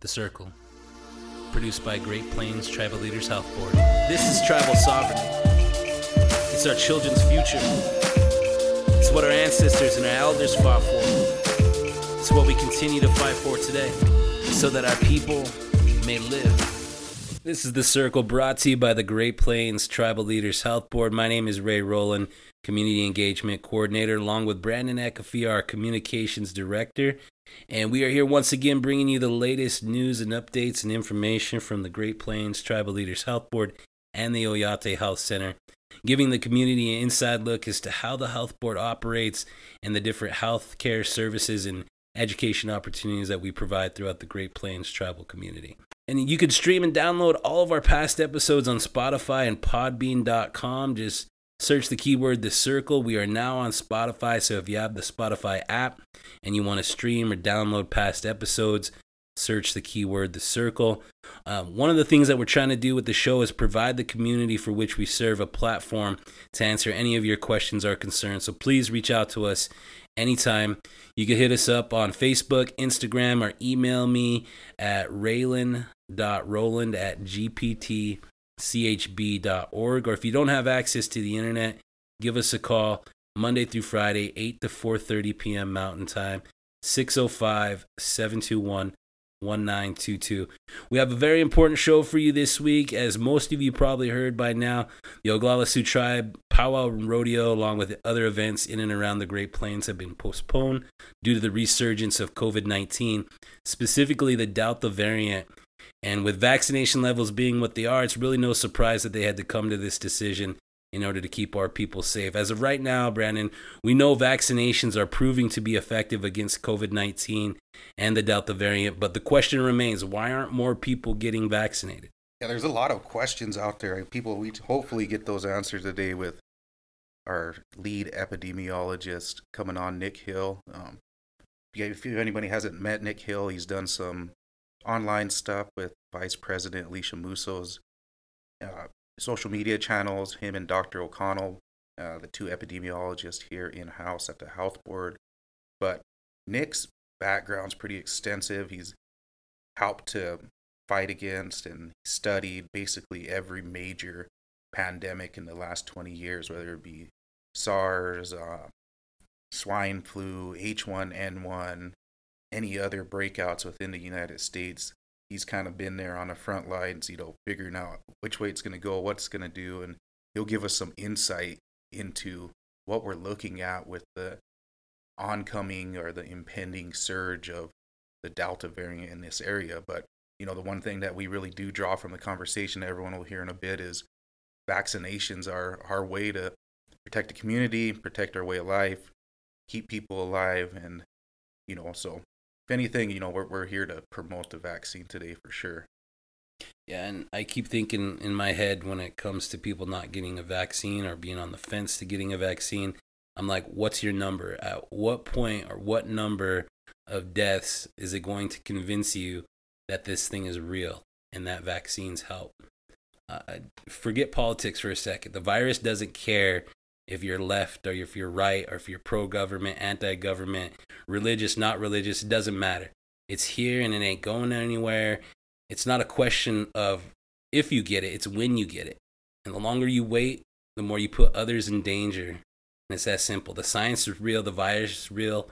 The Circle, produced by Great Plains Tribal Leaders Health Board. This is tribal sovereignty. It's our children's future. It's what our ancestors and our elders fought for. It's what we continue to fight for today, so that our people may live. This is The Circle brought to you by the Great Plains Tribal Leaders Health Board. My name is Ray Rowland, Community Engagement Coordinator, along with Brandon Ekafi, our Communications Director. And we are here once again bringing you the latest news and updates and information from the Great Plains Tribal Leaders Health Board and the Oyate Health Center, giving the community an inside look as to how the health board operates and the different health care services and education opportunities that we provide throughout the Great Plains tribal community. And you can stream and download all of our past episodes on Spotify and Podbean.com. Just Search the keyword The Circle. We are now on Spotify, so if you have the Spotify app and you want to stream or download past episodes, search the keyword The Circle. Uh, one of the things that we're trying to do with the show is provide the community for which we serve a platform to answer any of your questions or concerns. So please reach out to us anytime. You can hit us up on Facebook, Instagram, or email me at raylan.roland at gpt chb.org. Or if you don't have access to the internet, give us a call Monday through Friday, 8 to 4.30 p.m. Mountain Time, 605-721 1922. We have a very important show for you this week. As most of you probably heard by now, the Oglala Sioux Tribe Powwow Rodeo, along with other events in and around the Great Plains, have been postponed due to the resurgence of COVID 19, specifically the Delta variant and with vaccination levels being what they are, it's really no surprise that they had to come to this decision in order to keep our people safe. As of right now, Brandon, we know vaccinations are proving to be effective against COVID 19 and the Delta variant, but the question remains why aren't more people getting vaccinated? Yeah, there's a lot of questions out there. People, we hopefully get those answers today with our lead epidemiologist coming on, Nick Hill. Um, if anybody hasn't met Nick Hill, he's done some online stuff with Vice President Alicia Mousseau's uh, social media channels, him and Dr. O'Connell, uh, the two epidemiologists here in house at the health board. But Nick's background's pretty extensive. He's helped to fight against and studied basically every major pandemic in the last 20 years, whether it be SARS, uh, swine flu, H1N1, any other breakouts within the United States. He's kind of been there on the front lines, you know, figuring out which way it's going to go, what it's going to do, and he'll give us some insight into what we're looking at with the oncoming or the impending surge of the Delta variant in this area. But, you know, the one thing that we really do draw from the conversation everyone will hear in a bit is vaccinations are our way to protect the community, protect our way of life, keep people alive, and, you know, so if anything, you know, we're we're here to promote the vaccine today for sure. Yeah, and I keep thinking in my head when it comes to people not getting a vaccine or being on the fence to getting a vaccine, I'm like, what's your number? At what point or what number of deaths is it going to convince you that this thing is real and that vaccines help? Uh, forget politics for a second. The virus doesn't care if you're left or if you're right or if you're pro government, anti government, religious, not religious, it doesn't matter. It's here and it ain't going anywhere. It's not a question of if you get it, it's when you get it. And the longer you wait, the more you put others in danger. And it's that simple. The science is real, the virus is real,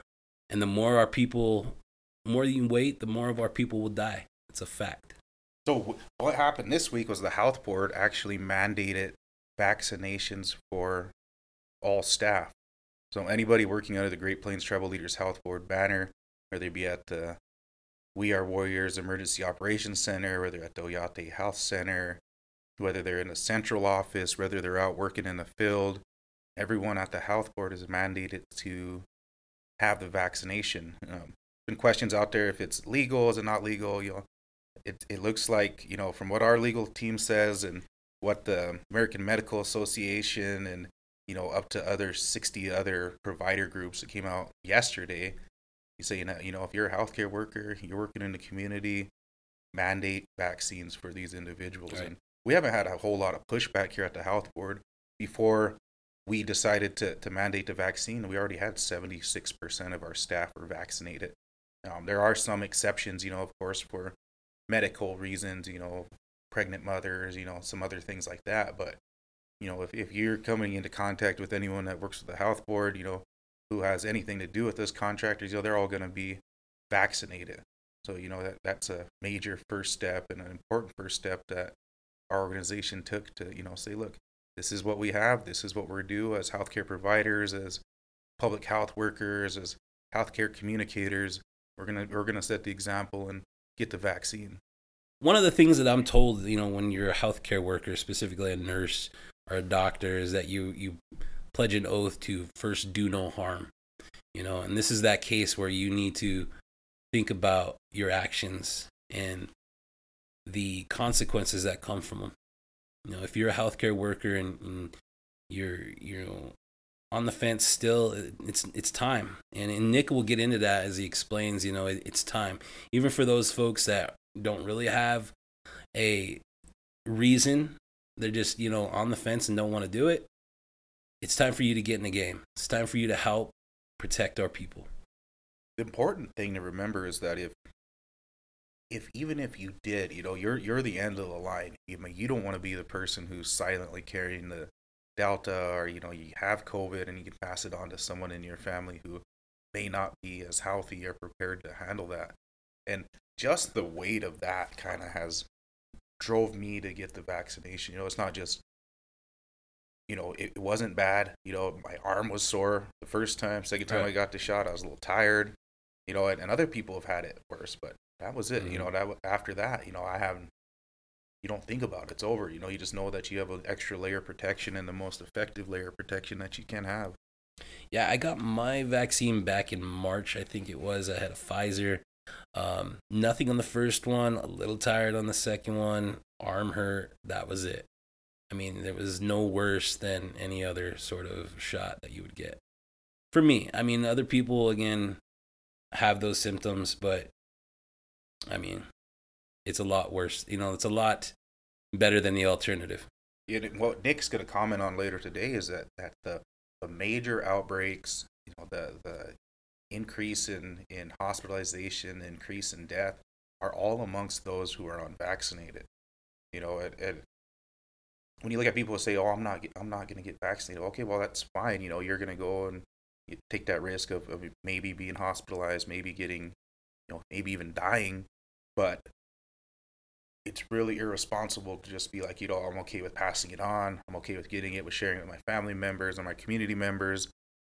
and the more our people, more you wait, the more of our people will die. It's a fact. So what happened this week was the health board actually mandated vaccinations for all staff. So anybody working under the Great Plains Tribal Leaders Health Board banner, whether they be at the We Are Warriors Emergency Operations Center, whether at the Oyate Health Center, whether they're in the central office, whether they're out working in the field, everyone at the health board is mandated to have the vaccination. Um, been questions out there if it's legal, is it not legal? You know, it it looks like you know from what our legal team says and what the American Medical Association and you know, up to other 60 other provider groups that came out yesterday. You say, you know, you know, if you're a healthcare worker, you're working in the community, mandate vaccines for these individuals. Right. And we haven't had a whole lot of pushback here at the health board. Before we decided to, to mandate the vaccine, we already had 76% of our staff were vaccinated. Um, there are some exceptions, you know, of course, for medical reasons, you know, pregnant mothers, you know, some other things like that. But, you know, if, if you're coming into contact with anyone that works with the health board, you know, who has anything to do with those contractors, you know, they're all going to be vaccinated. So, you know, that, that's a major first step and an important first step that our organization took to, you know, say, look, this is what we have. This is what we're due as healthcare providers, as public health workers, as healthcare communicators. We're gonna we're gonna set the example and get the vaccine. One of the things that I'm told, you know, when you're a healthcare worker, specifically a nurse or a doctor, is that you you pledge an oath to first do no harm. You know, and this is that case where you need to think about your actions and the consequences that come from them. You know, if you're a healthcare worker and, and you're you know on the fence still, it's it's time. And, and Nick will get into that as he explains. You know, it, it's time, even for those folks that don't really have a reason. They're just you know on the fence and don't want to do it. It's time for you to get in the game. It's time for you to help protect our people. The important thing to remember is that if if even if you did, you know, you're you're the end of the line. You mean you don't want to be the person who's silently carrying the delta or you know you have covid and you can pass it on to someone in your family who may not be as healthy or prepared to handle that. And just the weight of that kind of has drove me to get the vaccination. You know, it's not just you know, it, wasn't bad. You know, my arm was sore the first time. Second time right. I got the shot, I was a little tired. You know, and, and other people have had it worse, but that was it. Mm-hmm. You know, that after that, you know, I haven't. You don't think about it. It's over. You know, you just know that you have an extra layer of protection and the most effective layer of protection that you can have. Yeah, I got my vaccine back in March. I think it was. I had a Pfizer. Um, nothing on the first one. A little tired on the second one. Arm hurt. That was it. I mean, there was no worse than any other sort of shot that you would get. For me, I mean, other people again have those symptoms, but I mean, it's a lot worse. You know, it's a lot better than the alternative. Yeah, what Nick's going to comment on later today is that that the the major outbreaks, you know, the the increase in in hospitalization, increase in death, are all amongst those who are unvaccinated. You know, it, it, when you look at people who say, "Oh, I'm not, I'm not going to get vaccinated," okay, well, that's fine. You know, you're going to go and take that risk of, of maybe being hospitalized, maybe getting, you know, maybe even dying but it's really irresponsible to just be like, you know, I'm okay with passing it on. I'm okay with getting it, with sharing it with my family members and my community members.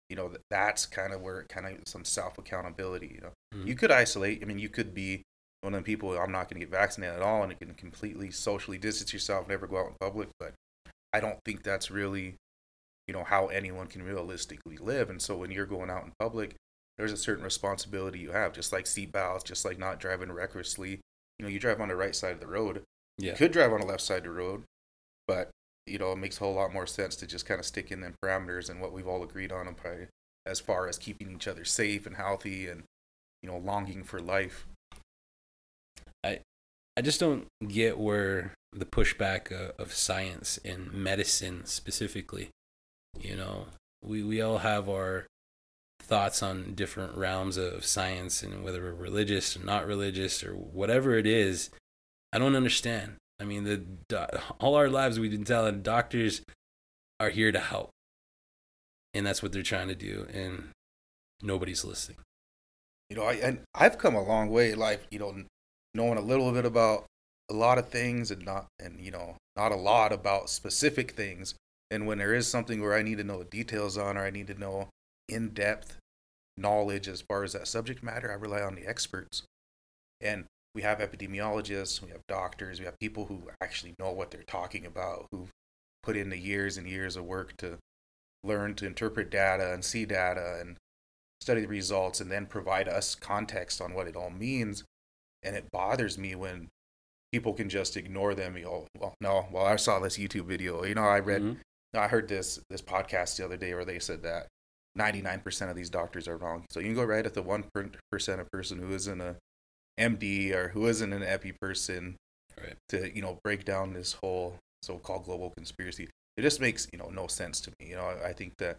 You know, that's kind of where it kind of some self accountability. You know, mm-hmm. you could isolate. I mean, you could be one of the people. I'm not going to get vaccinated at all, and you can completely socially distance yourself, never go out in public. But I don't think that's really, you know, how anyone can realistically live. And so when you're going out in public, there's a certain responsibility you have, just like seat belts just like not driving recklessly. You know, you drive on the right side of the road. Yeah. You could drive on the left side of the road, but you know, it makes a whole lot more sense to just kind of stick in them parameters and what we've all agreed on by, uh, as far as keeping each other safe and healthy and you know, longing for life. I I just don't get where the pushback of, of science and medicine specifically. You know, we we all have our thoughts on different realms of science and whether we're religious or not religious or whatever it is, I don't understand. I mean, the all our lives we've been telling doctors are here to help, and that's what they're trying to do, and nobody's listening. You know, I and I've come a long way, like you know, knowing a little bit about a lot of things and not and you know not a lot about specific things. And when there is something where I need to know the details on, or I need to know in depth knowledge as far as that subject matter, I rely on the experts. And we have epidemiologists, we have doctors, we have people who actually know what they're talking about, who've put in the years and years of work to learn to interpret data and see data and study the results and then provide us context on what it all means. And it bothers me when people can just ignore them. You know, well, no, well, I saw this YouTube video. You know, I read, mm-hmm. I heard this this podcast the other day where they said that 99% of these doctors are wrong. So you can go right at the 1% of person who isn't a MD or who isn't an epi person right. to, you know, break down this whole so-called global conspiracy. It just makes, you know, no sense to me. You know, I think that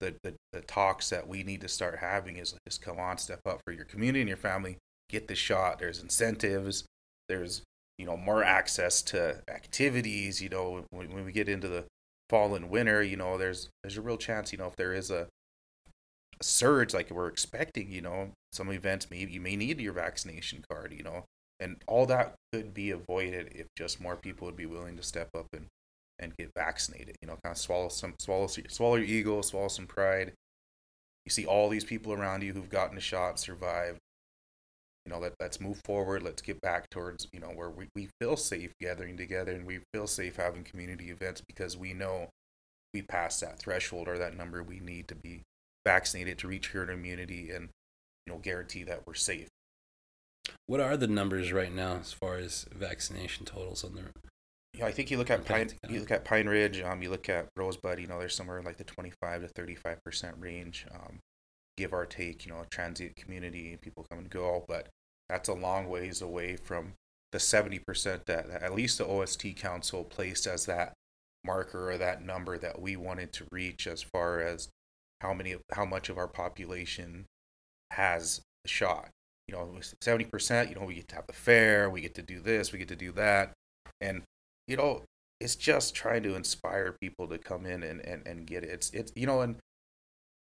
the, the, the talks that we need to start having is just come on, step up for your community and your family, get the shot. There's incentives. there's you know more access to activities. You know, when, when we get into the fall and winter, you know, there's there's a real chance, you know, if there is a, a surge like we're expecting, you know, some events maybe you may need your vaccination card, you know, and all that could be avoided if just more people would be willing to step up and and get vaccinated. You know, kind of swallow some swallow swallow your ego, swallow some pride. You see all these people around you who've gotten a shot, survived. You know, let, let's move forward. Let's get back towards, you know, where we, we feel safe gathering together and we feel safe having community events because we know we passed that threshold or that number we need to be vaccinated to reach herd immunity and, you know, guarantee that we're safe. What are the numbers right now as far as vaccination totals on the yeah, I think you look at Pine, you look at Pine Ridge, um, you look at Rosebud. You know, there's somewhere like the 25 to 35 percent range, um, give or take. You know, a transient community, people come and go, but that's a long ways away from the 70 percent that, that at least the OST Council placed as that marker or that number that we wanted to reach as far as how many, how much of our population has the shot. You know, 70 percent. You know, we get to have the fair, we get to do this, we get to do that, and you know, it's just trying to inspire people to come in and, and, and get it. It's, it's, you know, and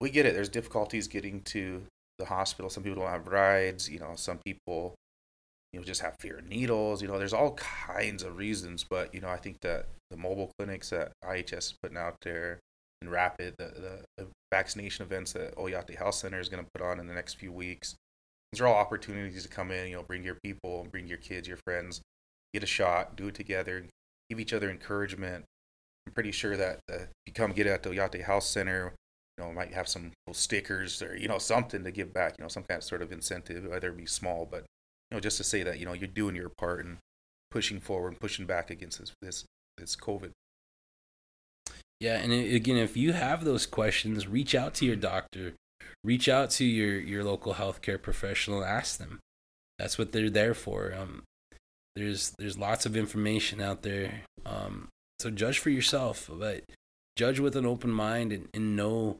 we get it. There's difficulties getting to the hospital. Some people don't have rides. You know, some people, you know, just have fear of needles. You know, there's all kinds of reasons. But, you know, I think that the mobile clinics that IHS is putting out there and Rapid, the, the, vaccination events that Oyate Health Center is going to put on in the next few weeks, these are all opportunities to come in, you know, bring your people, bring your kids, your friends, get a shot, do it together, give each other encouragement. I'm pretty sure that uh, if you come get at the Oyate Health Center, you know, might have some stickers or you know something to give back. You know, some kind of sort of incentive, whether it be small, but you know, just to say that you know you're doing your part and pushing forward and pushing back against this this this COVID. Yeah, and again, if you have those questions, reach out to your doctor, reach out to your your local healthcare professional, ask them. That's what they're there for. Um, there's there's lots of information out there. Um, so judge for yourself, but judge with an open mind and, and know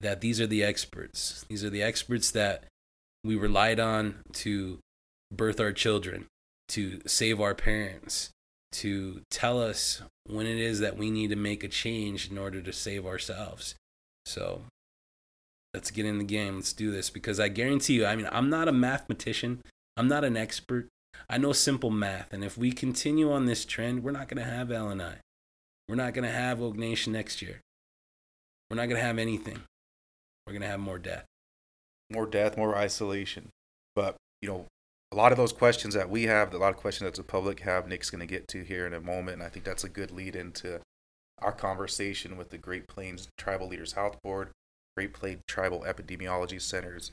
that these are the experts. These are the experts that we relied on to birth our children, to save our parents, to tell us when it is that we need to make a change in order to save ourselves. So let's get in the game. Let's do this because I guarantee you, I mean, I'm not a mathematician, I'm not an expert, I know simple math, and if we continue on this trend, we're not going to have LNI. We're not going to have Oak Nation next year. We're not going to have anything. We're going to have more death. More death, more isolation. But, you know, a lot of those questions that we have, a lot of questions that the public have, Nick's going to get to here in a moment. And I think that's a good lead into our conversation with the Great Plains Tribal Leaders Health Board, Great Plains Tribal Epidemiology Center's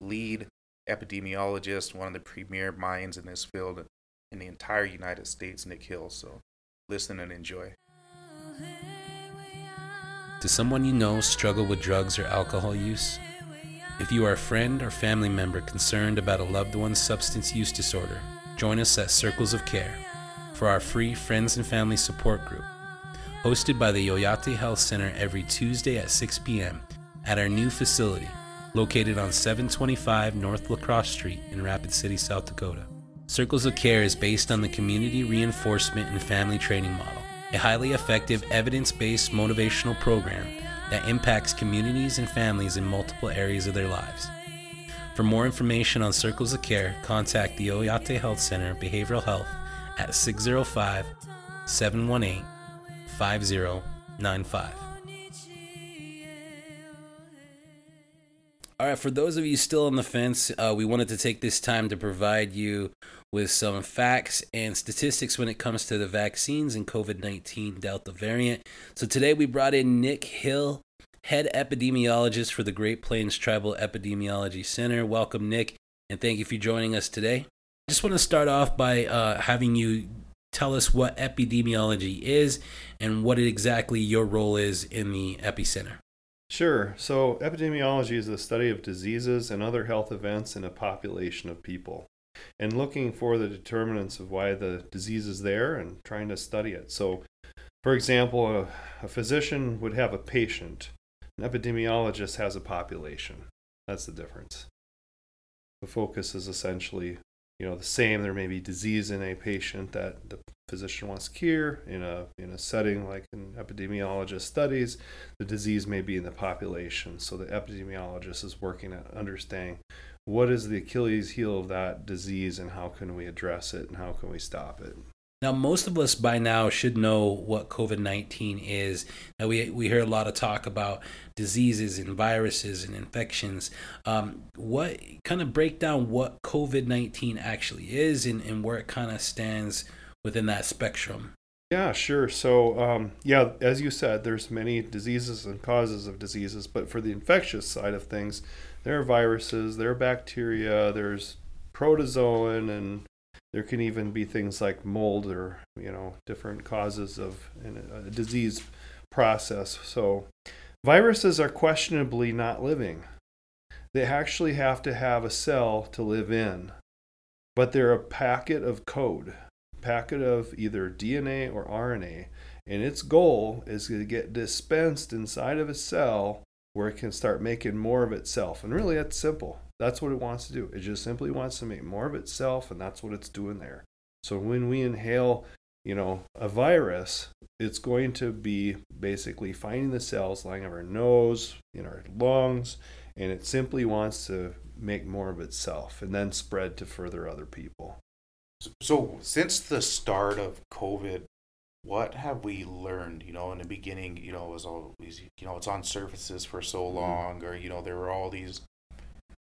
lead epidemiologist, one of the premier minds in this field in the entire United States, Nick Hill. So listen and enjoy. Does someone you know struggle with drugs or alcohol use? If you are a friend or family member concerned about a loved one's substance use disorder, join us at Circles of Care for our free Friends and Family Support Group, hosted by the Oyate Health Center every Tuesday at 6 p.m. at our new facility located on 725 North Lacrosse Street in Rapid City, South Dakota. Circles of Care is based on the Community Reinforcement and Family Training Model, a highly effective evidence based motivational program that impacts communities and families in multiple areas of their lives. For more information on Circles of Care, contact the Oyate Health Center Behavioral Health at 605 718 5095. All right, for those of you still on the fence, uh, we wanted to take this time to provide you with some facts and statistics when it comes to the vaccines and COVID 19 Delta variant. So today we brought in Nick Hill, head epidemiologist for the Great Plains Tribal Epidemiology Center. Welcome, Nick, and thank you for joining us today. I just want to start off by uh, having you tell us what epidemiology is and what exactly your role is in the epicenter. Sure. So, epidemiology is the study of diseases and other health events in a population of people and looking for the determinants of why the disease is there and trying to study it. So, for example, a, a physician would have a patient, an epidemiologist has a population. That's the difference. The focus is essentially you know the same. There may be disease in a patient that the physician wants cure in a in a setting like an epidemiologist studies. The disease may be in the population, so the epidemiologist is working at understanding what is the Achilles heel of that disease and how can we address it and how can we stop it. Now, most of us by now should know what COVID 19 is. Now, we, we hear a lot of talk about diseases and viruses and infections. Um, what kind of break down what COVID 19 actually is and, and where it kind of stands within that spectrum? Yeah, sure. So, um, yeah, as you said, there's many diseases and causes of diseases, but for the infectious side of things, there are viruses, there are bacteria, there's protozoan and there can even be things like mold or you know different causes of a disease process. So viruses are questionably not living. They actually have to have a cell to live in, but they're a packet of code, packet of either DNA or RNA, and its goal is to get dispensed inside of a cell where it can start making more of itself. And really, that's simple. That's what it wants to do. It just simply wants to make more of itself, and that's what it's doing there. So when we inhale, you know, a virus, it's going to be basically finding the cells lying on our nose, in our lungs, and it simply wants to make more of itself and then spread to further other people. So, since the start of COVID, what have we learned? You know, in the beginning, you know, it was always, you know, it's on surfaces for so mm-hmm. long, or, you know, there were all these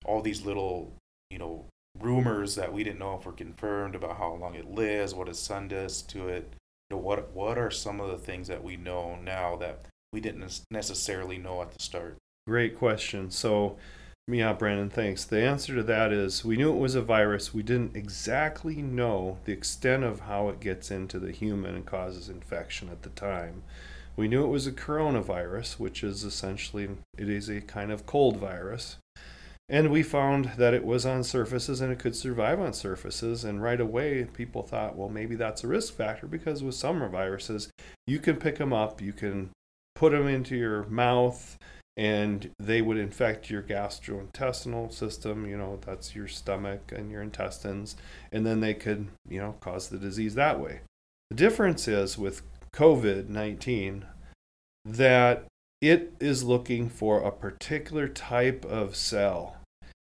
all these little, you know, rumors that we didn't know if were confirmed about how long it lives, what its sun does to it. You know, what what are some of the things that we know now that we didn't necessarily know at the start? Great question. So, yeah, Brandon, thanks. The answer to that is we knew it was a virus. We didn't exactly know the extent of how it gets into the human and causes infection at the time. We knew it was a coronavirus, which is essentially it is a kind of cold virus. And we found that it was on surfaces and it could survive on surfaces. And right away, people thought, well, maybe that's a risk factor because with some viruses, you can pick them up, you can put them into your mouth, and they would infect your gastrointestinal system. You know, that's your stomach and your intestines. And then they could, you know, cause the disease that way. The difference is with COVID 19 that it is looking for a particular type of cell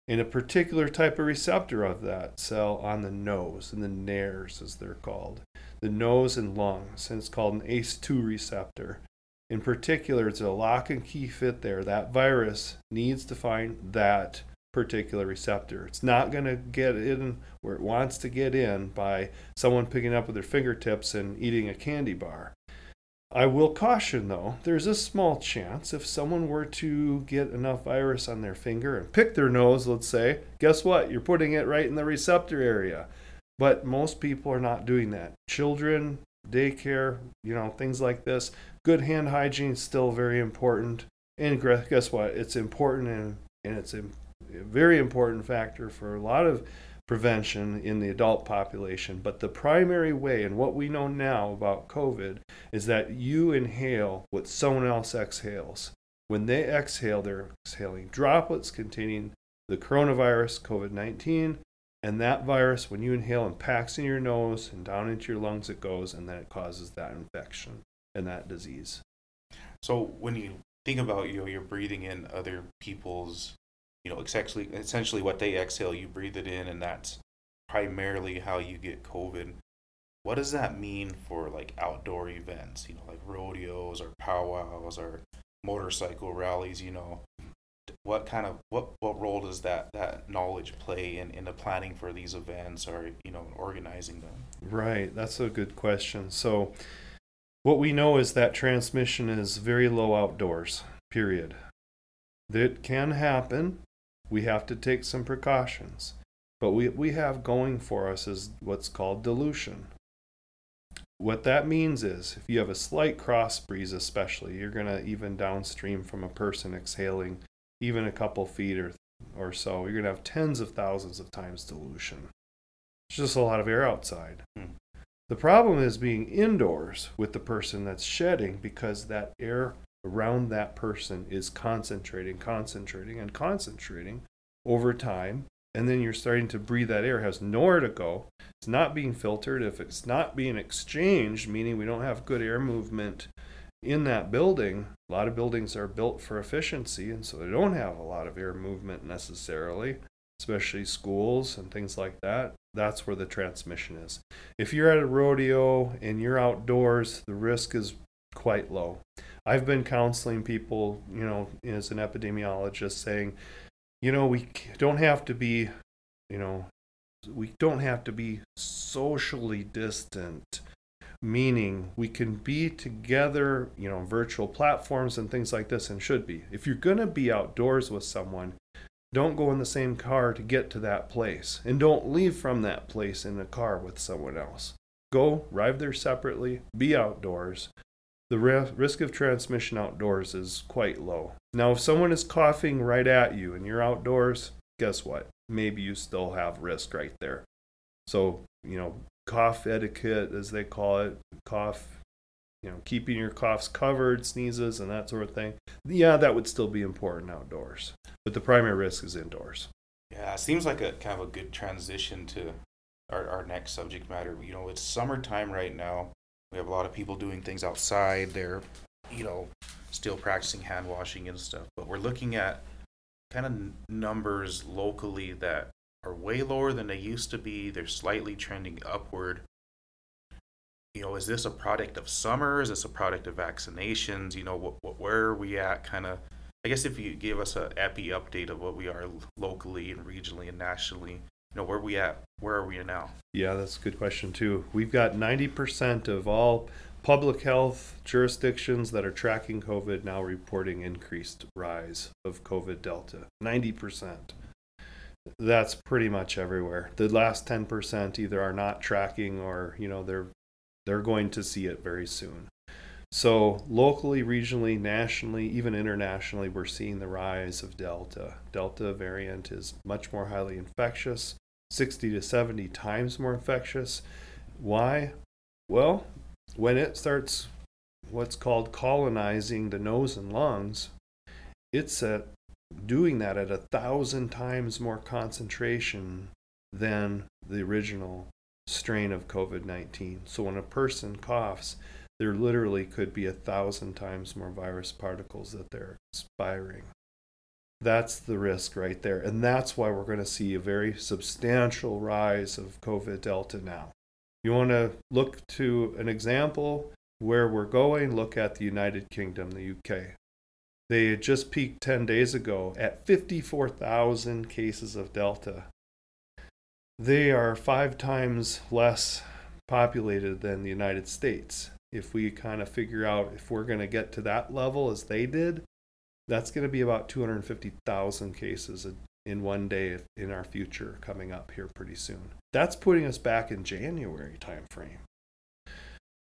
and a particular type of receptor of that cell on the nose and the nares as they're called the nose and lungs and it's called an ace2 receptor in particular it's a lock and key fit there that virus needs to find that particular receptor it's not going to get in where it wants to get in by someone picking up with their fingertips and eating a candy bar I will caution though, there's a small chance if someone were to get enough virus on their finger and pick their nose, let's say, guess what? You're putting it right in the receptor area. But most people are not doing that. Children, daycare, you know, things like this. Good hand hygiene is still very important. And guess what? It's important and, and it's a very important factor for a lot of prevention in the adult population. But the primary way, and what we know now about COVID, is that you inhale what someone else exhales. When they exhale, they're exhaling droplets containing the coronavirus, COVID 19, and that virus, when you inhale, impacts in your nose and down into your lungs, it goes, and then it causes that infection and that disease. So when you think about you know, you're breathing in other people's you know, essentially, essentially what they exhale, you breathe it in, and that's primarily how you get COVID. What does that mean for like outdoor events? You know, like rodeos or powwows or motorcycle rallies. You know, what kind of what what role does that that knowledge play in in the planning for these events or you know organizing them? Right, that's a good question. So, what we know is that transmission is very low outdoors. Period. That can happen we have to take some precautions. But what we have going for us is what's called dilution. What that means is if you have a slight cross breeze, especially, you're going to even downstream from a person exhaling even a couple feet or, or so, you're going to have tens of thousands of times dilution. It's just a lot of air outside. Hmm. The problem is being indoors with the person that's shedding because that air around that person is concentrating, concentrating, and concentrating over time. and then you're starting to breathe that air, has nowhere to go. It's not being filtered. If it's not being exchanged, meaning we don't have good air movement in that building, a lot of buildings are built for efficiency, and so they don't have a lot of air movement necessarily, especially schools and things like that. That's where the transmission is. If you're at a rodeo and you're outdoors, the risk is quite low. I've been counseling people, you know, as an epidemiologist, saying, you know, we don't have to be, you know, we don't have to be socially distant meaning we can be together you know virtual platforms and things like this and should be if you're going to be outdoors with someone don't go in the same car to get to that place and don't leave from that place in a car with someone else. Go arrive there separately be outdoors. The risk of transmission outdoors is quite low. Now if someone is coughing right at you and you're outdoors guess what? Maybe you still have risk right there. So you know cough etiquette, as they call it, cough, you know, keeping your coughs covered, sneezes, and that sort of thing. Yeah, that would still be important outdoors, but the primary risk is indoors. Yeah, it seems like a kind of a good transition to our, our next subject matter. You know, it's summertime right now. We have a lot of people doing things outside. They're, you know, still practicing hand washing and stuff. But we're looking at kind of numbers locally that are way lower than they used to be. They're slightly trending upward. You know, is this a product of summer? Is this a product of vaccinations? You know, what, what where are we at? Kind of, I guess if you give us a epi update of what we are locally and regionally and nationally, you know, where are we at? Where are we now? Yeah, that's a good question too. We've got 90% of all public health jurisdictions that are tracking COVID now reporting increased rise of COVID Delta. 90% that's pretty much everywhere. The last 10% either are not tracking or, you know, they're they're going to see it very soon. So, locally, regionally, nationally, even internationally, we're seeing the rise of Delta. Delta variant is much more highly infectious, 60 to 70 times more infectious. Why? Well, when it starts what's called colonizing the nose and lungs, it's at doing that at a thousand times more concentration than the original strain of COVID 19. So when a person coughs, there literally could be a thousand times more virus particles that they're expiring. That's the risk right there. And that's why we're going to see a very substantial rise of COVID Delta now. You want to look to an example where we're going, look at the United Kingdom, the UK. They had just peaked 10 days ago at 54,000 cases of Delta. They are five times less populated than the United States. If we kind of figure out if we're going to get to that level as they did, that's going to be about 250,000 cases in one day in our future coming up here pretty soon. That's putting us back in January timeframe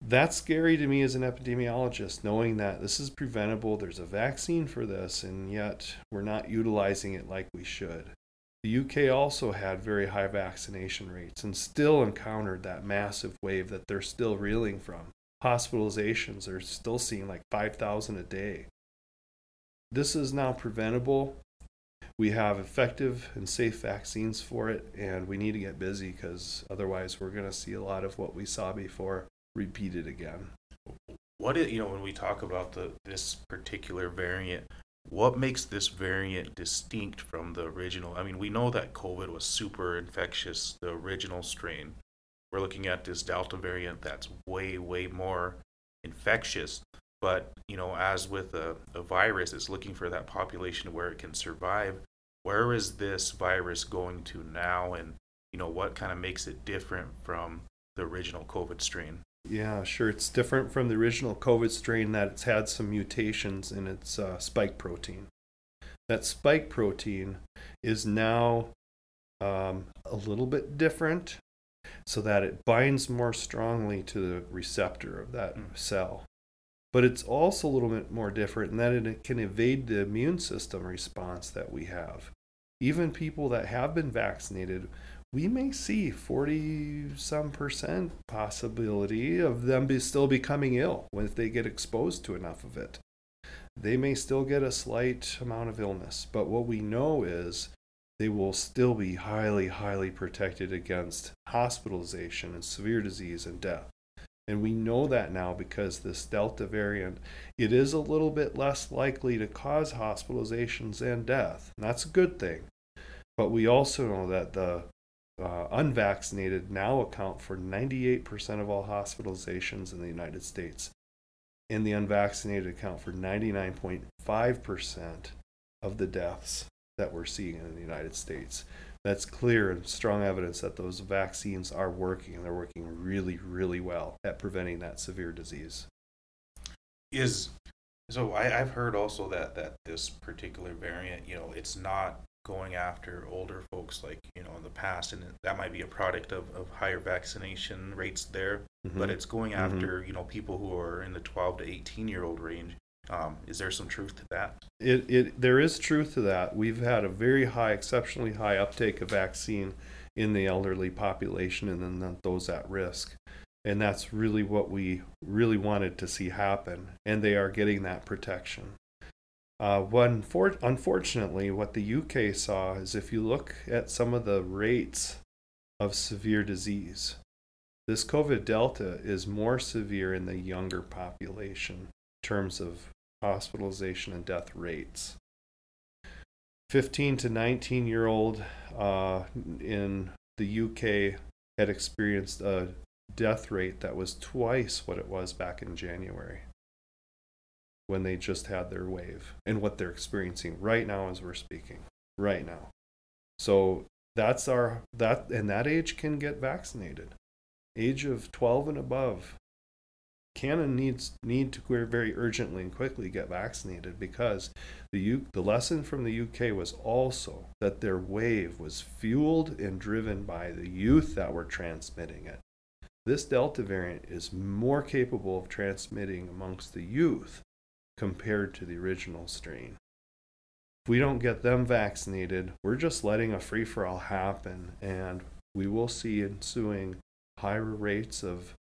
that's scary to me as an epidemiologist, knowing that this is preventable, there's a vaccine for this, and yet we're not utilizing it like we should. The UK also had very high vaccination rates and still encountered that massive wave that they're still reeling from. Hospitalizations are still seeing like 5,000 a day. This is now preventable. We have effective and safe vaccines for it, and we need to get busy because otherwise, we're going to see a lot of what we saw before repeated again. What is, you know when we talk about the this particular variant, what makes this variant distinct from the original? I mean, we know that COVID was super infectious, the original strain. We're looking at this Delta variant that's way, way more infectious. But, you know, as with a, a virus, it's looking for that population where it can survive. Where is this virus going to now? And, you know, what kind of makes it different from the original COVID strain? Yeah, sure. It's different from the original COVID strain that it's had some mutations in its uh, spike protein. That spike protein is now um, a little bit different so that it binds more strongly to the receptor of that mm. cell. But it's also a little bit more different in that it can evade the immune system response that we have. Even people that have been vaccinated we may see 40 some percent possibility of them be still becoming ill if they get exposed to enough of it. They may still get a slight amount of illness, but what we know is they will still be highly, highly protected against hospitalization and severe disease and death. And we know that now because this Delta variant, it is a little bit less likely to cause hospitalizations and death. And that's a good thing. But we also know that the uh, unvaccinated now account for 98% of all hospitalizations in the United States. And the unvaccinated account for 99.5% of the deaths that we're seeing in the United States. That's clear and strong evidence that those vaccines are working they're working really, really well at preventing that severe disease. Is so I, I've heard also that that this particular variant, you know, it's not going after older folks like you know in the past, and that might be a product of, of higher vaccination rates there. Mm-hmm. But it's going after you know people who are in the 12 to 18 year old range. Um, is there some truth to that? It, it there is truth to that. We've had a very high, exceptionally high uptake of vaccine in the elderly population and then those at risk. And that's really what we really wanted to see happen. And they are getting that protection. Uh, one for, unfortunately, what the UK saw is if you look at some of the rates of severe disease, this COVID Delta is more severe in the younger population in terms of hospitalization and death rates. 15 to 19 year old uh, in the UK had experienced a death rate that was twice what it was back in January when they just had their wave and what they're experiencing right now as we're speaking right now so that's our that and that age can get vaccinated age of 12 and above Canon needs need to very urgently and quickly get vaccinated because the U, the lesson from the UK was also that their wave was fueled and driven by the youth that were transmitting it. This Delta variant is more capable of transmitting amongst the youth compared to the original strain. If we don't get them vaccinated, we're just letting a free for all happen, and we will see ensuing higher rates of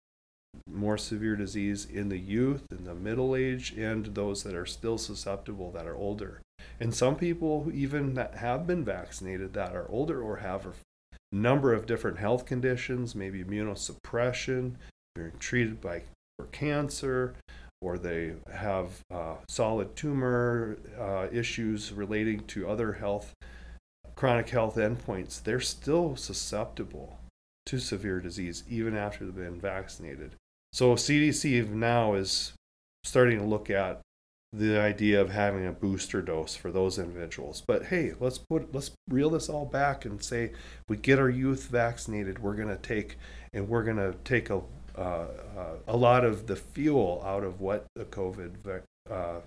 more severe disease in the youth, in the middle age, and those that are still susceptible that are older. And some people, even that have been vaccinated, that are older or have a number of different health conditions, maybe immunosuppression, being treated by for cancer, or they have uh, solid tumor uh, issues relating to other health, chronic health endpoints, they're still susceptible to severe disease even after they've been vaccinated. So CDC now is starting to look at the idea of having a booster dose for those individuals. But hey, let's put let's reel this all back and say we get our youth vaccinated, we're going to take and we're going to take a uh, uh, a lot of the fuel out of what the COVID uh,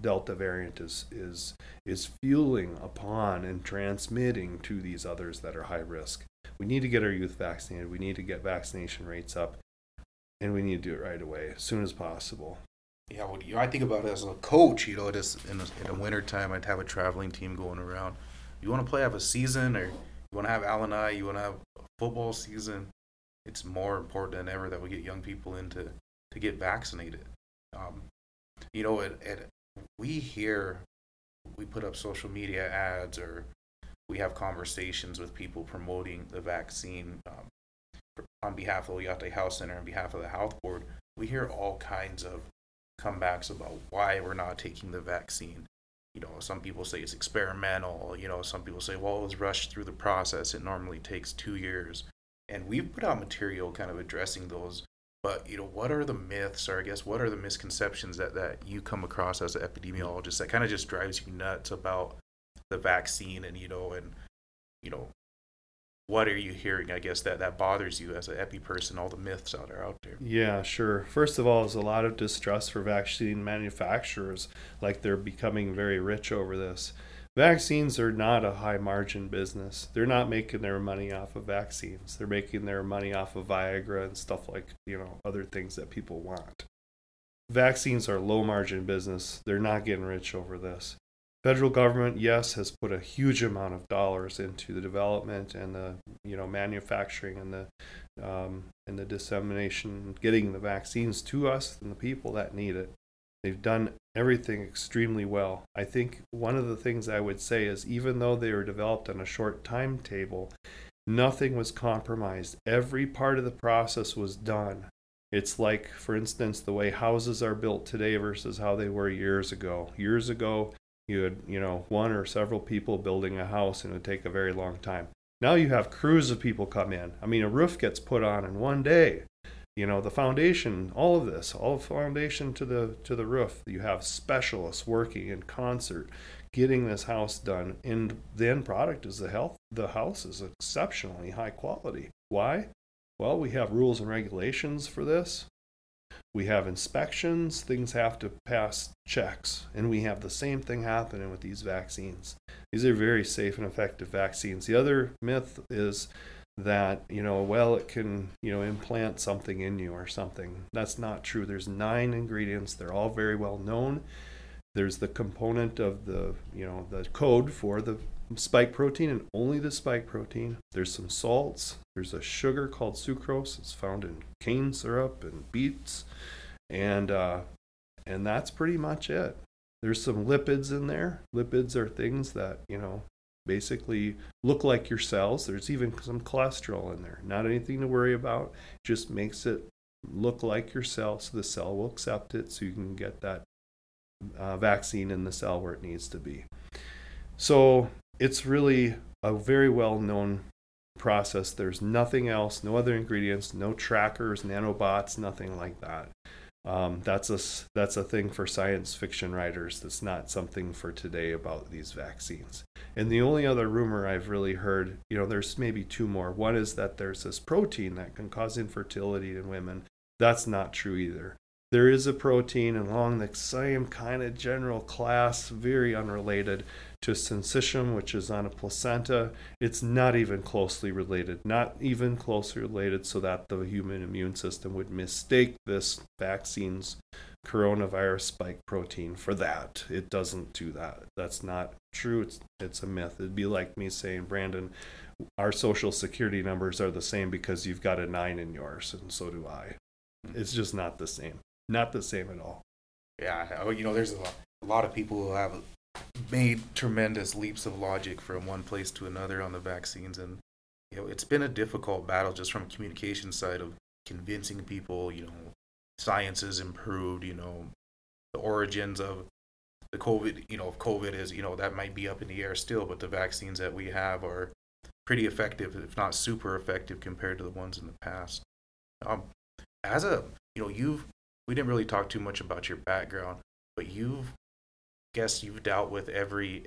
Delta variant is is is fueling upon and transmitting to these others that are high risk. We need to get our youth vaccinated. We need to get vaccination rates up, and we need to do it right away, as soon as possible. Yeah, well, you know, I think about it as a coach. You know, just in the, in the winter time, I'd have a traveling team going around. You want to play have a season, or you want to have LNI, you want to have a football season it's more important than ever that we get young people into to get vaccinated. Um, you know, it, we hear we put up social media ads or we have conversations with people promoting the vaccine um, on behalf of Oyate Health Center, on behalf of the health board. We hear all kinds of comebacks about why we're not taking the vaccine. You know, some people say it's experimental. You know, some people say, well, it was rushed through the process. It normally takes two years and we've put out material kind of addressing those but you know what are the myths or i guess what are the misconceptions that, that you come across as an epidemiologist that kind of just drives you nuts about the vaccine and you know and you know what are you hearing i guess that that bothers you as an epi person all the myths that are out there? Yeah sure. First of all there's a lot of distrust for vaccine manufacturers like they're becoming very rich over this vaccines are not a high margin business. They're not making their money off of vaccines. They're making their money off of Viagra and stuff like, you know, other things that people want. Vaccines are low margin business. They're not getting rich over this. Federal government, yes, has put a huge amount of dollars into the development and the, you know, manufacturing and the um, and the dissemination, getting the vaccines to us and the people that need it. They've done everything extremely well. I think one of the things I would say is even though they were developed on a short timetable, nothing was compromised. Every part of the process was done. It's like, for instance, the way houses are built today versus how they were years ago. Years ago, you had, you know, one or several people building a house and it would take a very long time. Now you have crews of people come in. I mean, a roof gets put on in one day you know the foundation all of this all foundation to the to the roof. You have specialists working in concert getting this house done. And the end product is the health the house is exceptionally high quality. Why? Well we have rules and regulations for this. We have inspections. Things have to pass checks. And we have the same thing happening with these vaccines. These are very safe and effective vaccines. The other myth is that you know well it can you know implant something in you or something. That's not true. There's nine ingredients. They're all very well known. There's the component of the you know the code for the spike protein and only the spike protein. There's some salts. There's a sugar called sucrose. It's found in cane syrup and beets. And uh, and that's pretty much it. There's some lipids in there. Lipids are things that you know basically look like your cells. There's even some cholesterol in there. Not anything to worry about. Just makes it look like your cell so the cell will accept it so you can get that uh, vaccine in the cell where it needs to be. So it's really a very well known process. There's nothing else, no other ingredients, no trackers, nanobots, nothing like that. Um, that's a that's a thing for science fiction writers. That's not something for today about these vaccines. And the only other rumor I've really heard, you know, there's maybe two more. One is that there's this protein that can cause infertility in women. That's not true either. There is a protein along the same kind of general class, very unrelated, to syncytin, which is on a placenta. It's not even closely related, not even closely related, so that the human immune system would mistake this vaccine's coronavirus spike protein for that. It doesn't do that. That's not true. It's it's a myth. It'd be like me saying, Brandon, our social security numbers are the same because you've got a nine in yours, and so do I. Hmm. It's just not the same. Not the same at all. Yeah, you know, there's a lot, a lot of people who have made tremendous leaps of logic from one place to another on the vaccines and you know it's been a difficult battle just from a communication side of convincing people you know science has improved you know the origins of the covid you know of covid is you know that might be up in the air still but the vaccines that we have are pretty effective if not super effective compared to the ones in the past um as a you know you've we didn't really talk too much about your background but you've I guess you've dealt with every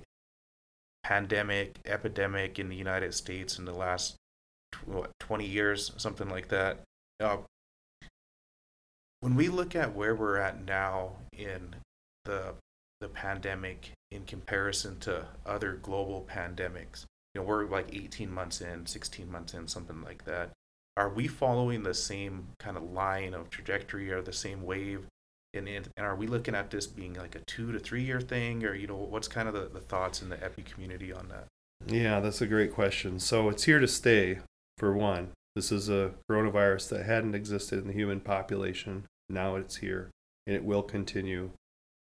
pandemic, epidemic in the United States in the last what, 20 years, something like that. Uh, when we look at where we're at now in the the pandemic in comparison to other global pandemics, you know, we're like 18 months in, 16 months in, something like that. Are we following the same kind of line of trajectory or the same wave and, and are we looking at this being like a two to three year thing? Or you know what's kind of the, the thoughts in the epi community on that? Yeah that's a great question. So it's here to stay for one. This is a coronavirus that hadn't existed in the human population. Now it's here and it will continue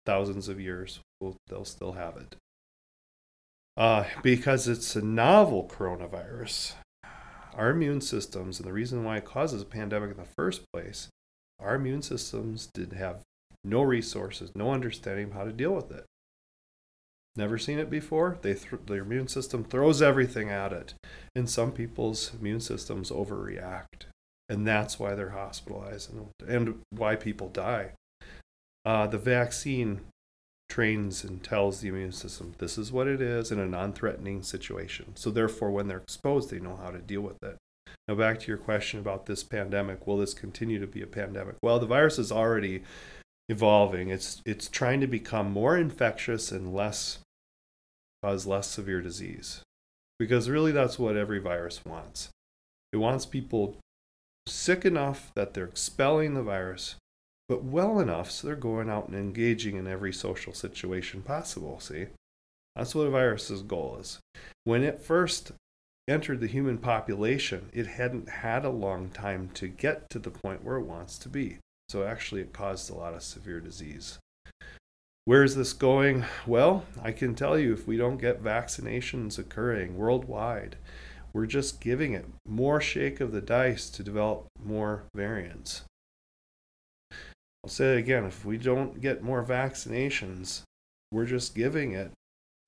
thousands of years. We'll, they'll still have it. Uh, because it's a novel coronavirus our immune systems and the reason why it causes a pandemic in the first place our immune systems did have no resources, no understanding of how to deal with it. Never seen it before. They th- their immune system throws everything at it, and some people's immune systems overreact, and that's why they're hospitalized and, and why people die. Uh, the vaccine trains and tells the immune system this is what it is in a non-threatening situation. So therefore, when they're exposed, they know how to deal with it. Now, back to your question about this pandemic. Will this continue to be a pandemic? Well, the virus is already evolving. It's it's trying to become more infectious and less cause less severe disease. Because really that's what every virus wants. It wants people sick enough that they're expelling the virus, but well enough so they're going out and engaging in every social situation possible, see? That's what a virus's goal is. When it first entered the human population, it hadn't had a long time to get to the point where it wants to be. So actually, it caused a lot of severe disease. Where's this going? Well, I can tell you if we don't get vaccinations occurring worldwide, we're just giving it more shake of the dice to develop more variants. I'll say it again if we don't get more vaccinations, we're just giving it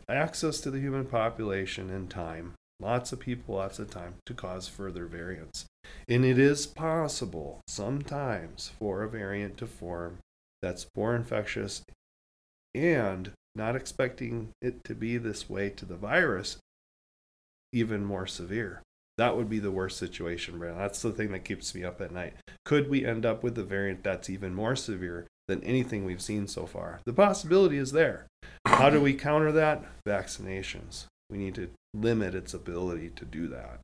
access to the human population in time, lots of people, lots of time to cause further variants. And it is possible sometimes for a variant to form that's more infectious and not expecting it to be this way to the virus, even more severe. That would be the worst situation, Brandon. That's the thing that keeps me up at night. Could we end up with a variant that's even more severe than anything we've seen so far? The possibility is there. How do we counter that? Vaccinations. We need to limit its ability to do that.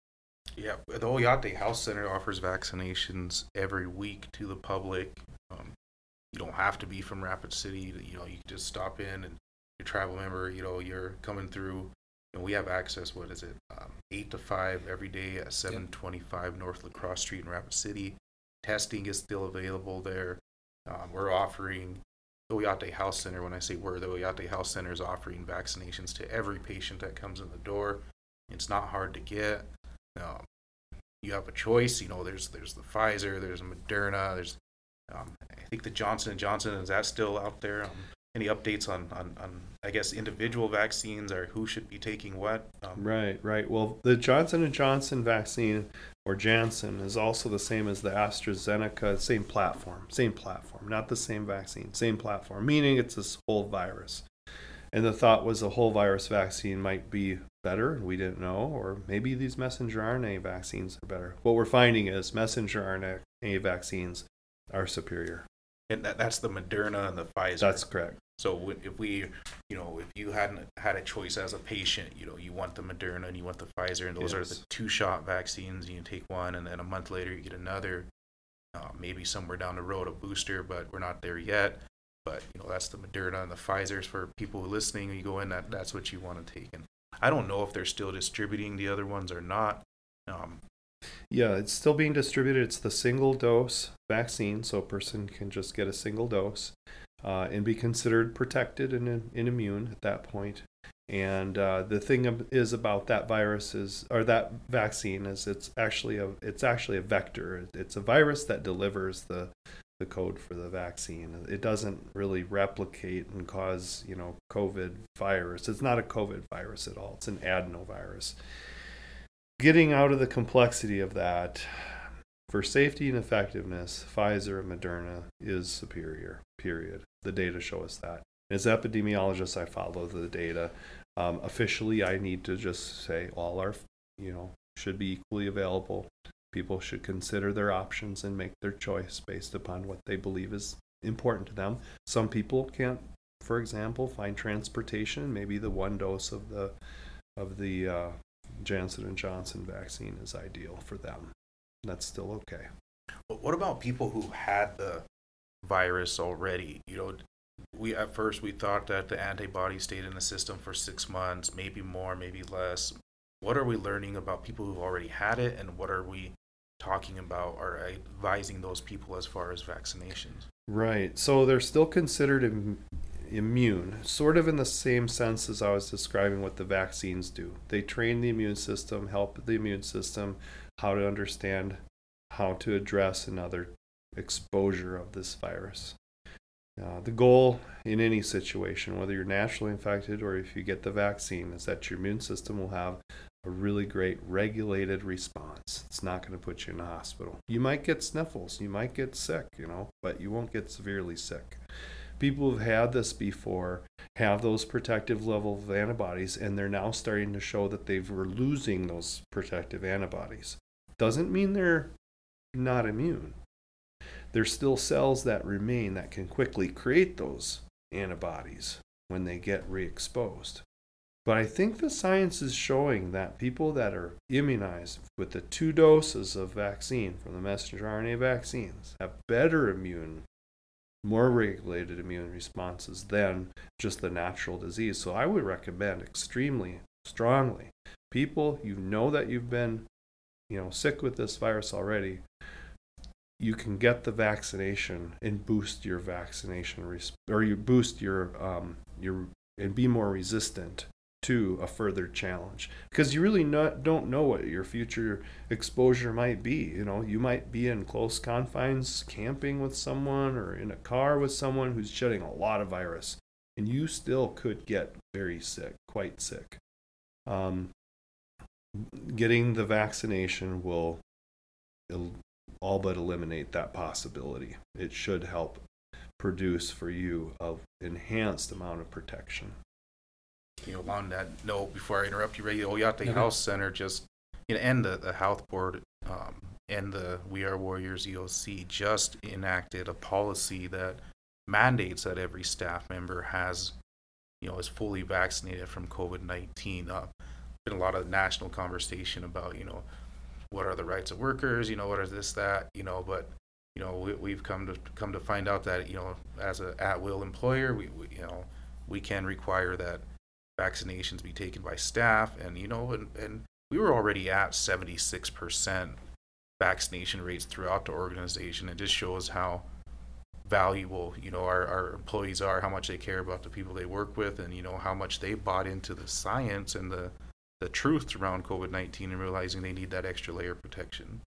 Yeah, the Oyate Health Center offers vaccinations every week to the public. Um, you don't have to be from Rapid City. You know, you can just stop in and your travel member. You know, you're coming through. Know, we have access. What is it? Um, eight to five every day at 725 North Lacrosse Street in Rapid City. Testing is still available there. Um, we're offering the Oyate Health Center. When I say we're, the Oyate Health Center is offering vaccinations to every patient that comes in the door. It's not hard to get. Um, you have a choice. You know, there's there's the Pfizer, there's Moderna, there's um, I think the Johnson and Johnson is that still out there? Um, any updates on, on, on I guess individual vaccines or who should be taking what? Um, right, right. Well, the Johnson and Johnson vaccine or Janssen is also the same as the AstraZeneca, same platform, same platform, not the same vaccine, same platform, meaning it's this whole virus. And the thought was a whole virus vaccine might be better, we didn't know, or maybe these messenger RNA vaccines are better. What we're finding is messenger RNA vaccines are superior. And that, that's the Moderna and the Pfizer. That's correct. So if we, you know, if you hadn't had a choice as a patient, you know, you want the Moderna and you want the Pfizer, and those yes. are the two-shot vaccines. You take one, and then a month later you get another. Uh, maybe somewhere down the road a booster, but we're not there yet. But you know, that's the Moderna and the Pfizer's for people listening. You go in, that that's what you want to take. And I don't know if they're still distributing the other ones or not. Um, yeah, it's still being distributed. It's the single dose vaccine, so a person can just get a single dose uh, and be considered protected and, and immune at that point. And uh, the thing is about that virus is, or that vaccine is, it's actually a, it's actually a vector. It's a virus that delivers the, the code for the vaccine. It doesn't really replicate and cause, you know, COVID virus. It's not a COVID virus at all. It's an adenovirus getting out of the complexity of that for safety and effectiveness, Pfizer and Moderna is superior, period. The data show us that. As epidemiologists, I follow the data. Um, officially, I need to just say all our, you know, should be equally available. People should consider their options and make their choice based upon what they believe is important to them. Some people can't, for example, find transportation. Maybe the one dose of the of the uh, Janssen and Johnson vaccine is ideal for them. That's still okay. But what about people who had the virus already? You know, we at first we thought that the antibody stayed in the system for six months, maybe more, maybe less. What are we learning about people who've already had it, and what are we talking about or advising those people as far as vaccinations? Right. So they're still considered immune, sort of in the same sense as I was describing what the vaccines do. They train the immune system, help the immune system how to understand how to address another exposure of this virus. Uh, the goal in any situation, whether you're naturally infected or if you get the vaccine, is that your immune system will have a really great regulated response. It's not going to put you in the hospital. You might get sniffles, you might get sick, you know, but you won't get severely sick people who've had this before have those protective level of antibodies and they're now starting to show that they were losing those protective antibodies. Doesn't mean they're not immune. There's still cells that remain that can quickly create those antibodies when they get re-exposed. But I think the science is showing that people that are immunized with the two doses of vaccine from the messenger RNA vaccines have better immune more regulated immune responses than just the natural disease. So I would recommend extremely strongly people you know that you've been you know sick with this virus already you can get the vaccination and boost your vaccination res- or you boost your um, your and be more resistant to a further challenge. Because you really not don't know what your future exposure might be you know? You might be in close confines camping with someone or in a car with someone who's shedding a lot of virus and you still could get very sick quite sick. Um, getting the vaccination will all but eliminate that possibility. It should help produce for you a enhanced amount of protection you know, on that note, before I interrupt you, Ray, Oyate okay. Health Center just, you know, and the, the health board um, and the We Are Warriors EOC just enacted a policy that mandates that every staff member has, you know, is fully vaccinated from COVID 19. Uh, been a lot of national conversation about, you know, what are the rights of workers, you know, what is this, that, you know, but you know, we, we've come to come to find out that you know, as a at will employer, we, we you know, we can require that vaccinations be taken by staff and you know and, and we were already at 76% vaccination rates throughout the organization. It just shows how valuable you know our, our employees are how much they care about the people they work with and you know how much they bought into the science and the the truth around covid-19 and realizing they need that extra layer of protection.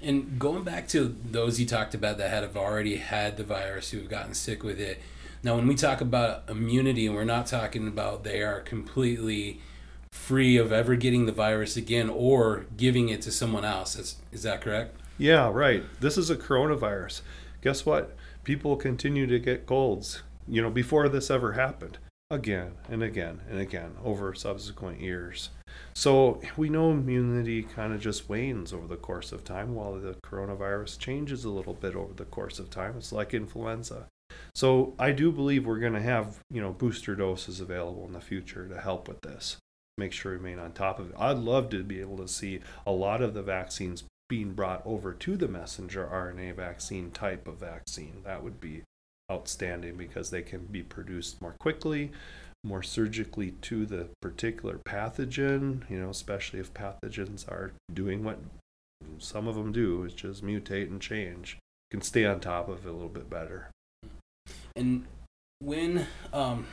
And going back to those you talked about that have already had the virus who have gotten sick with it now, when we talk about immunity, we're not talking about they are completely free of ever getting the virus again or giving it to someone else. Is, is that correct? Yeah, right. This is a coronavirus. Guess what? People continue to get colds, you know, before this ever happened, again and again and again over subsequent years. So we know immunity kind of just wanes over the course of time while the coronavirus changes a little bit over the course of time. It's like influenza. So I do believe we're going to have, you know, booster doses available in the future to help with this. Make sure we remain on top of it. I'd love to be able to see a lot of the vaccines being brought over to the messenger RNA vaccine type of vaccine. That would be outstanding because they can be produced more quickly, more surgically to the particular pathogen, you know, especially if pathogens are doing what some of them do, which is mutate and change. You can stay on top of it a little bit better. And when um,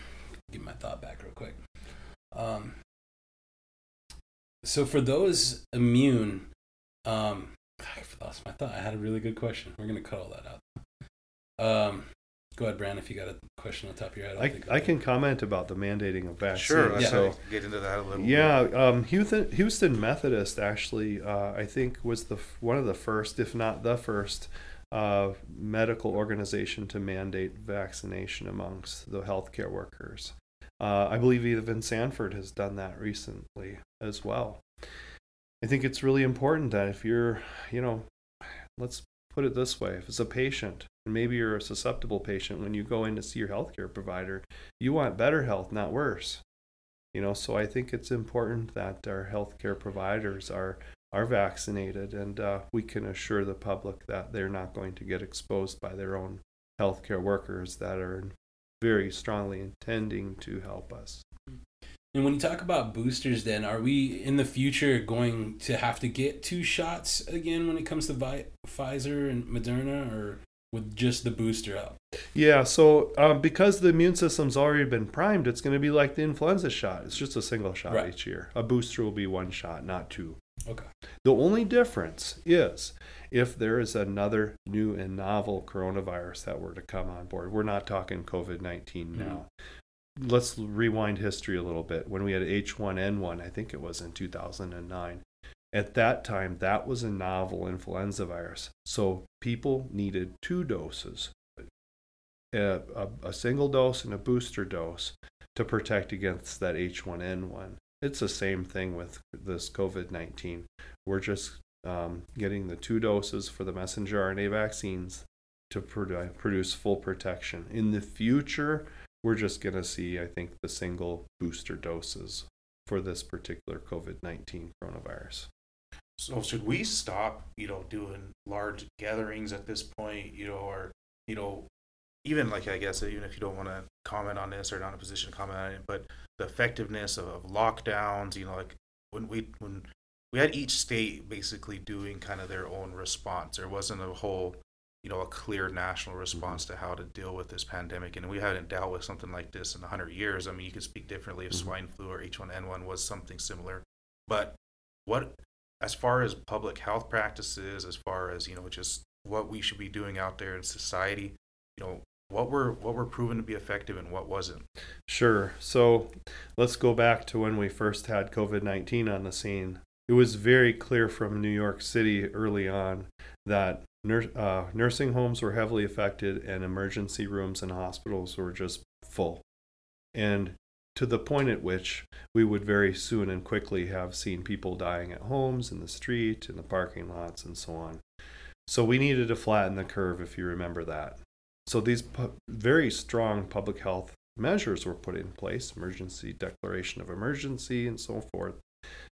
get my thought back real quick. Um, so for those immune, um, I lost my thought. I had a really good question. We're gonna cut all that out. Um, go ahead, Brand. If you got a question on top of your head, I, I can comment about the mandating of vaccines. Sure. Yeah. So get into that a little. Yeah. Um, Houston, Houston Methodist actually, uh, I think, was the one of the first, if not the first, uh, medical organization to mandate vaccination amongst the healthcare workers. Uh, I believe even Sanford has done that recently as well. I think it's really important that if you're, you know, let's put it this way if it's a patient, and maybe you're a susceptible patient when you go in to see your healthcare provider, you want better health, not worse. You know, so I think it's important that our healthcare providers are are vaccinated, and uh, we can assure the public that they're not going to get exposed by their own healthcare workers that are very strongly intending to help us. And when you talk about boosters, then are we in the future going to have to get two shots again when it comes to Vi- Pfizer and Moderna, or with just the booster up? Yeah, so um, because the immune system's already been primed, it's going to be like the influenza shot. It's just a single shot right. each year. A booster will be one shot, not two. Okay. The only difference is if there is another new and novel coronavirus that were to come on board. We're not talking COVID 19 mm-hmm. now. Let's rewind history a little bit. When we had H1N1, I think it was in 2009, at that time, that was a novel influenza virus. So people needed two doses a, a, a single dose and a booster dose to protect against that H1N1. It's the same thing with this COVID 19. We're just um, getting the two doses for the messenger RNA vaccines to produ- produce full protection. In the future, we're just going to see, I think, the single booster doses for this particular COVID 19 coronavirus. So, should we stop, you know, doing large gatherings at this point, you know, or, you know, even like I guess even if you don't want to comment on this or not in a position to comment on it, but the effectiveness of, of lockdowns, you know, like when we when we had each state basically doing kind of their own response. There wasn't a whole, you know, a clear national response to how to deal with this pandemic, and we hadn't dealt with something like this in hundred years. I mean, you could speak differently if Mhm. swine flu or H1N1 was something similar, but what, as far as public health practices, as far as you know, just what we should be doing out there in society, you know, what were what were proven to be effective and what wasn't. Sure. So let's go back to when we first had COVID 19 on the scene. It was very clear from New York City early on that uh, nursing homes were heavily affected and emergency rooms and hospitals were just full. And to the point at which we would very soon and quickly have seen people dying at homes, in the street, in the parking lots, and so on. So we needed to flatten the curve, if you remember that. So these pu- very strong public health measures were put in place, emergency declaration of emergency and so forth,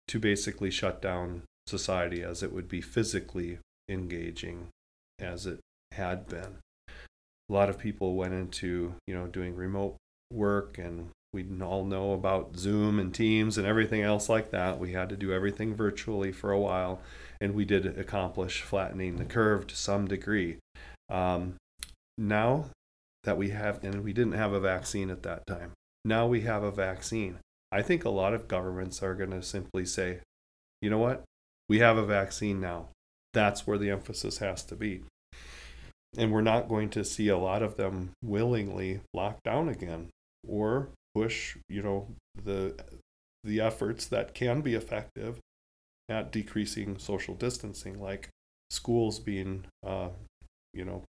to basically shut down society as it would be physically engaging as it had been. A lot of people went into, you know, doing remote work and we all know about Zoom and Teams and everything else like that. We had to do everything virtually for a while, and we did accomplish flattening the curve to some degree. Um, now that we have, and we didn't have a vaccine at that time, now we have a vaccine. I think a lot of governments are going to simply say, you know what? We have a vaccine now. That's where the emphasis has to be. And we're not going to see a lot of them willingly lock down again or push, you know, the the efforts that can be effective at decreasing social distancing, like schools being, uh, you know,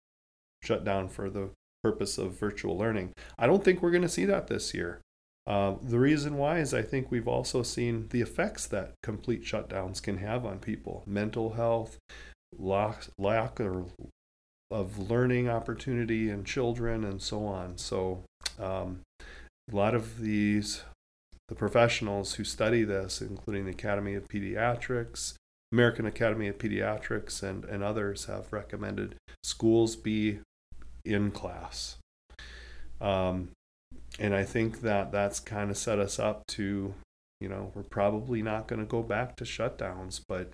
shut down for the purpose of virtual learning. I don't think we're going to see that this year. Uh, the reason why is I think we've also seen the effects that complete shutdowns can have on people mental health, lack, lack or of learning opportunity in children, and so on. So, um, a lot of these, the professionals who study this, including the Academy of Pediatrics, American Academy of Pediatrics, and, and others, have recommended schools be in class. Um, and I think that that's kind of set us up to, you know, we're probably not going to go back to shutdowns, but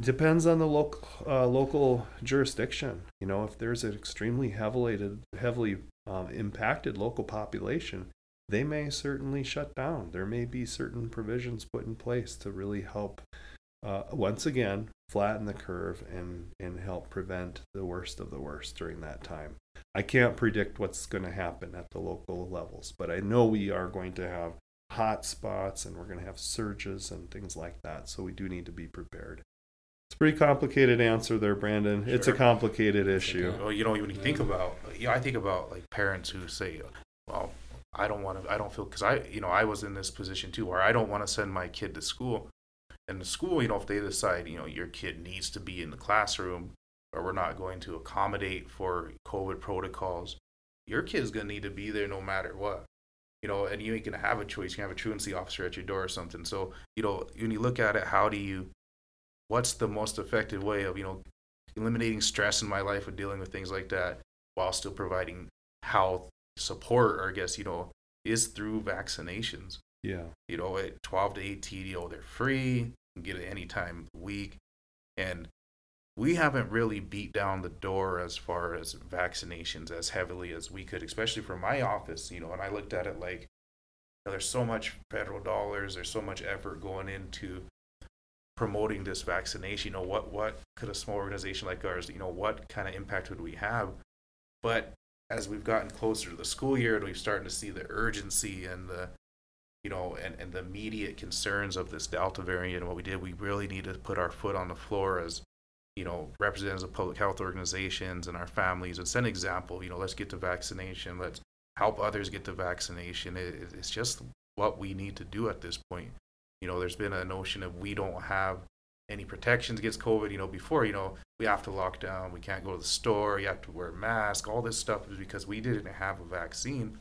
depends on the local uh, local jurisdiction. You know, if there's an extremely heavily heavily um, impacted local population, they may certainly shut down. There may be certain provisions put in place to really help, uh, once again, flatten the curve and and help prevent the worst of the worst during that time. I can't predict what's going to happen at the local levels, but I know we are going to have hot spots and we're going to have surges and things like that. So we do need to be prepared. It's a pretty complicated answer there, Brandon. It's a complicated issue. Well, you know, when you think about, yeah, I think about like parents who say, "Well, I don't want to, I don't feel," because I, you know, I was in this position too, where I don't want to send my kid to school, and the school, you know, if they decide, you know, your kid needs to be in the classroom, or we're not going to accommodate for COVID protocols, your kid's gonna need to be there no matter what. You know, and you ain't gonna have a choice. You have a truancy officer at your door or something. So, you know, when you look at it, how do you, what's the most effective way of, you know, eliminating stress in my life with dealing with things like that while still providing health support or I guess you know is through vaccinations Yeah. you know at 12 to 18 you know they're free you can get it any time of the week and we haven't really beat down the door as far as vaccinations as heavily as we could especially from my office you know and I looked at it like you know, there's so much federal dollars there's so much effort going into promoting this vaccination. You know, what what could a small organization like ours, you know, what kind of impact would we have? But as we've gotten closer to the school year and we've started to see the urgency and the you know and, and the immediate concerns of this delta variant and what we did we really need to put our foot on the floor as you know representatives of public health organizations and our families and set an example you know let's get to vaccination let's help others get to vaccination it- it's just what we need to do at this point you know, there's been a notion of we don't have any protections against COVID. You know, before, you know, we have to lock down, we can't go to the store, you have to wear a mask. All this stuff is because we didn't have a vaccine.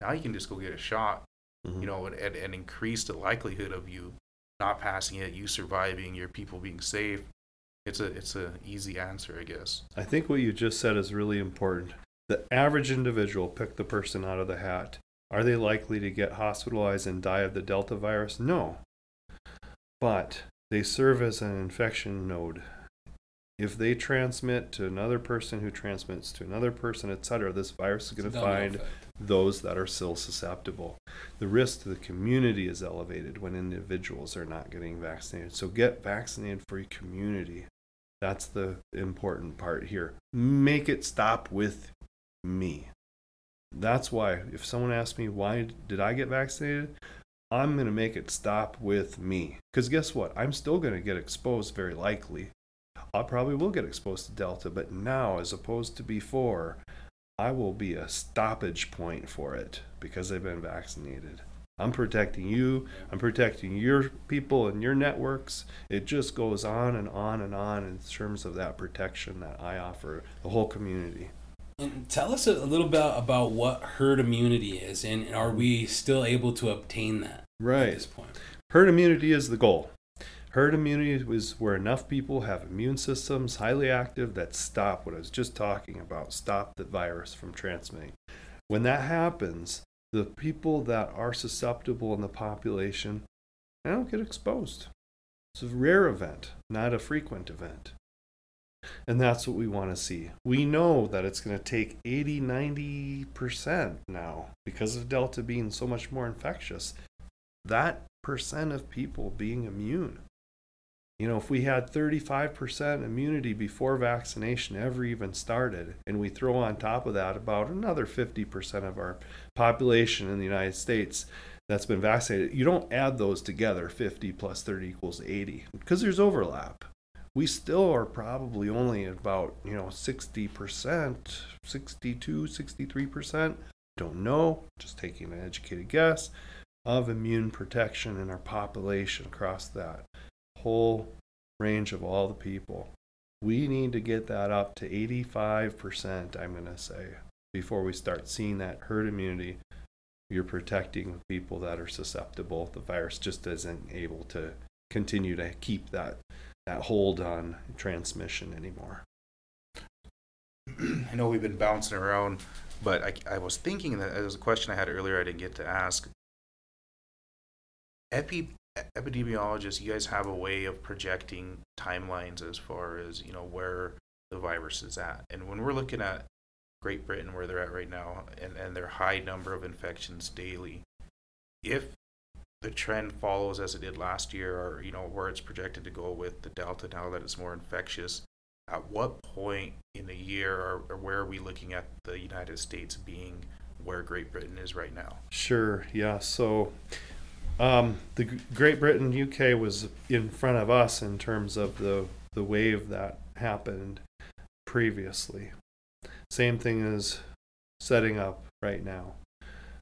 Now you can just go get a shot, Mhm. you know, and, and, and increase the likelihood of you not passing it, you surviving, your people being safe. It's a it's a easy answer, I guess. I think what you just said is really important. The average individual, pick the person out of the hat. Are they likely to get hospitalized and die of the Delta virus? No. But they serve as an infection node. If they transmit to another person who transmits to another person, etc., this virus is going to find those that are still susceptible. The risk to the community is elevated when individuals are not getting vaccinated. So get vaccinated for your community. That's the important part here. Make it stop with me. That's why, if someone asks me, why did I get vaccinated? I'm going to make it stop with me. Because guess what? I'm still going to get exposed, very likely. I probably will get exposed to Delta, but now, as opposed to before, I will be a stoppage point for it because I've been vaccinated. I'm protecting you. I'm protecting your people and your networks. It just goes on and on and on in terms of that protection that I offer the whole community. And tell us a little bit about what herd immunity is, and are we still able to obtain that right. at this point? Herd immunity is the goal. Herd immunity is where enough people have immune systems highly active that stop what I was just talking about, stop the virus from transmitting. When that happens, the people that are susceptible in the population they don't get exposed. It's a rare event, not a frequent event. And that's what we want to see. We know that it's going to take 80, 90% now because of Delta being so much more infectious. That percent of people being immune. You know, if we had 35% immunity before vaccination ever even started, and we throw on top of that about another 50% of our population in the United States that's been vaccinated, you don't add those together 50 plus 30 equals 80 because there's overlap. We still are probably only about, you know, 60%, 62, 63%, don't know, just taking an educated guess, of immune protection in our population across that whole range of all the people. We need to get that up to 85%, I'm going to say, before we start seeing that herd immunity. You're protecting people that are susceptible. The virus just isn't able to continue to keep that that hold on transmission anymore. I know we've been bouncing around, but I, I was thinking that there was a question I had earlier I didn't get to ask. Epi, epidemiologists, you guys have a way of projecting timelines as far as you know where the virus is at, and when we're looking at Great Britain, where they're at right now, and, and their high number of infections daily, if the trend follows as it did last year, or you know where it's projected to go with the Delta now that it's more infectious, at what point in the year or, or where are we looking at the United States being where Great Britain is right now? Sure. Yeah. So um, the Great Britain, UK was in front of us in terms of the the wave that happened previously. Same thing is setting up right now.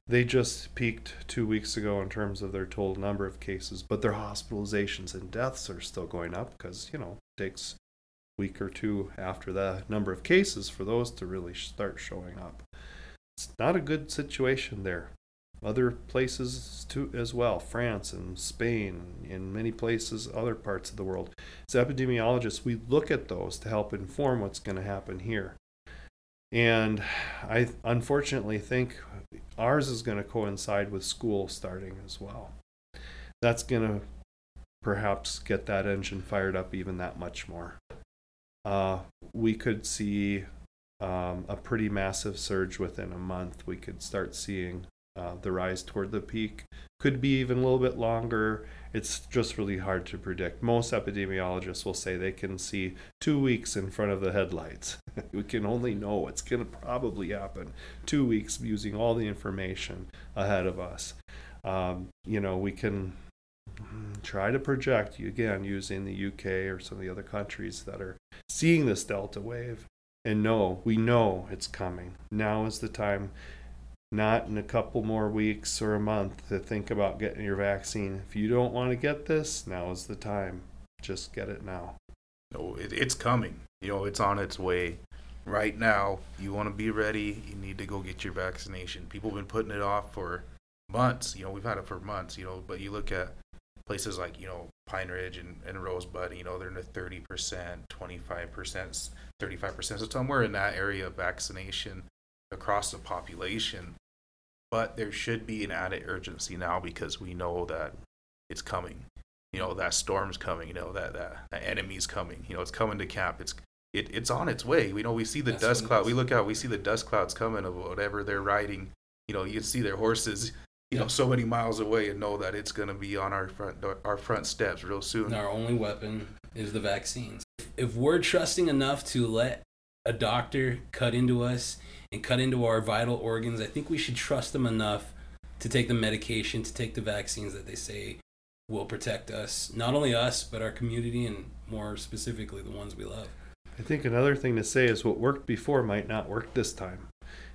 They just peaked two weeks ago in terms of their total number of cases, but their hospitalizations and deaths are still going up because you know it takes a week or two after the number of cases for those to really start showing up. It's not a good situation there other places too as well france and spain in many places other parts of the world. As epidemiologists we look at those to help inform what's going to happen here. And i unfortunately think ours is going to coincide with school starting as well. That's going to perhaps get that engine fired up even that much more. Uh, we could see um, a pretty massive surge within a month. We could start seeing uh, the rise toward the peak could be even a little bit longer. It's just really hard to predict. Most epidemiologists will say they can see two weeks in front of the headlights. we can only know what's going to probably happen two weeks using all the information ahead of us. Um, you know, we can try to project again using the UK or some of the other countries that are seeing this delta wave and know we know it's coming. Now is the time not in a couple more weeks or a month to think about getting your vaccine. If you don't want to get this, now is the time. Just get it now. No, it, it's coming. You know, it's on its way. Right now, you want to be ready. You need to go get your vaccination. People have been putting it off for months. You know, we've had it for months. You know, but you look at places like you know Pine Ridge and, and Rosebud. You know, they're in the thirty percent, twenty five percent, thirty five percent. So somewhere in that area of vaccination across the population but there should be an added urgency now because we know that it's coming. you know that storm's coming, you know that that, that enemy's coming, you know it's coming to camp. It's it, it's on its way. We know we see the That's dust cloud. We look out, we see the dust clouds coming of whatever they're riding. You know, you can see their horses, you know, so many miles away, and know that it's gonna be on our front our front steps real soon. And our only weapon is the vaccines. If we're trusting enough to let a doctor cut into us and cut into our vital organs, I think we should trust them enough to take the medication, to take the vaccines that they say will protect us, not only us, but our community and more specifically the ones we love. I think another thing to say is what worked before might not work this time.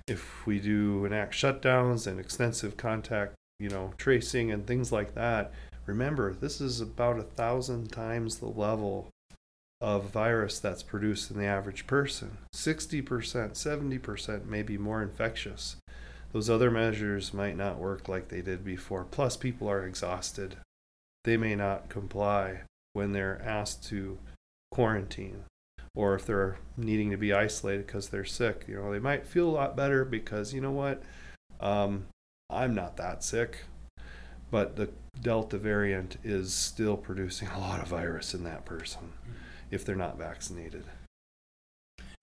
If we do enact shutdowns and extensive contact, you know, tracing and things like that, remember this is about a thousand times the level of virus that's produced in the average person. 60%, 70% may be more infectious. Those other measures might not work like they did before. Plus, people are exhausted. They may not comply when they're asked to quarantine or if they're needing to be isolated because they're sick. You know, they might feel a lot better because you know what, um, I'm not that sick, but the Delta variant is still producing a lot of virus in that person if they're not vaccinated.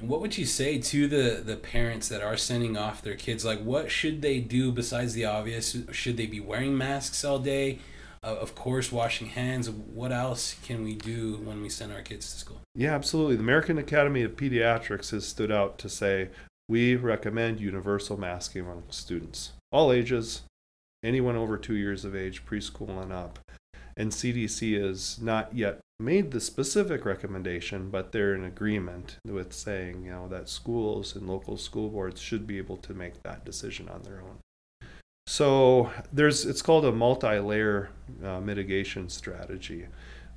And what would you say to the the parents that are sending off their kids? Like, what should they do besides the obvious? Should they be wearing masks all day? Uh, of course, washing hands. What else can we do when we send our kids to school? Yeah, absolutely. The American Academy of Pediatrics has stood out to say we recommend universal masking among students, all ages, anyone over two years of age, preschool and up. And CDC has not yet made the specific recommendation, but they're in agreement with saying, you know, that schools and local school boards should be able to make that decision on their own. So there's it's called a multi-layer uh, mitigation strategy.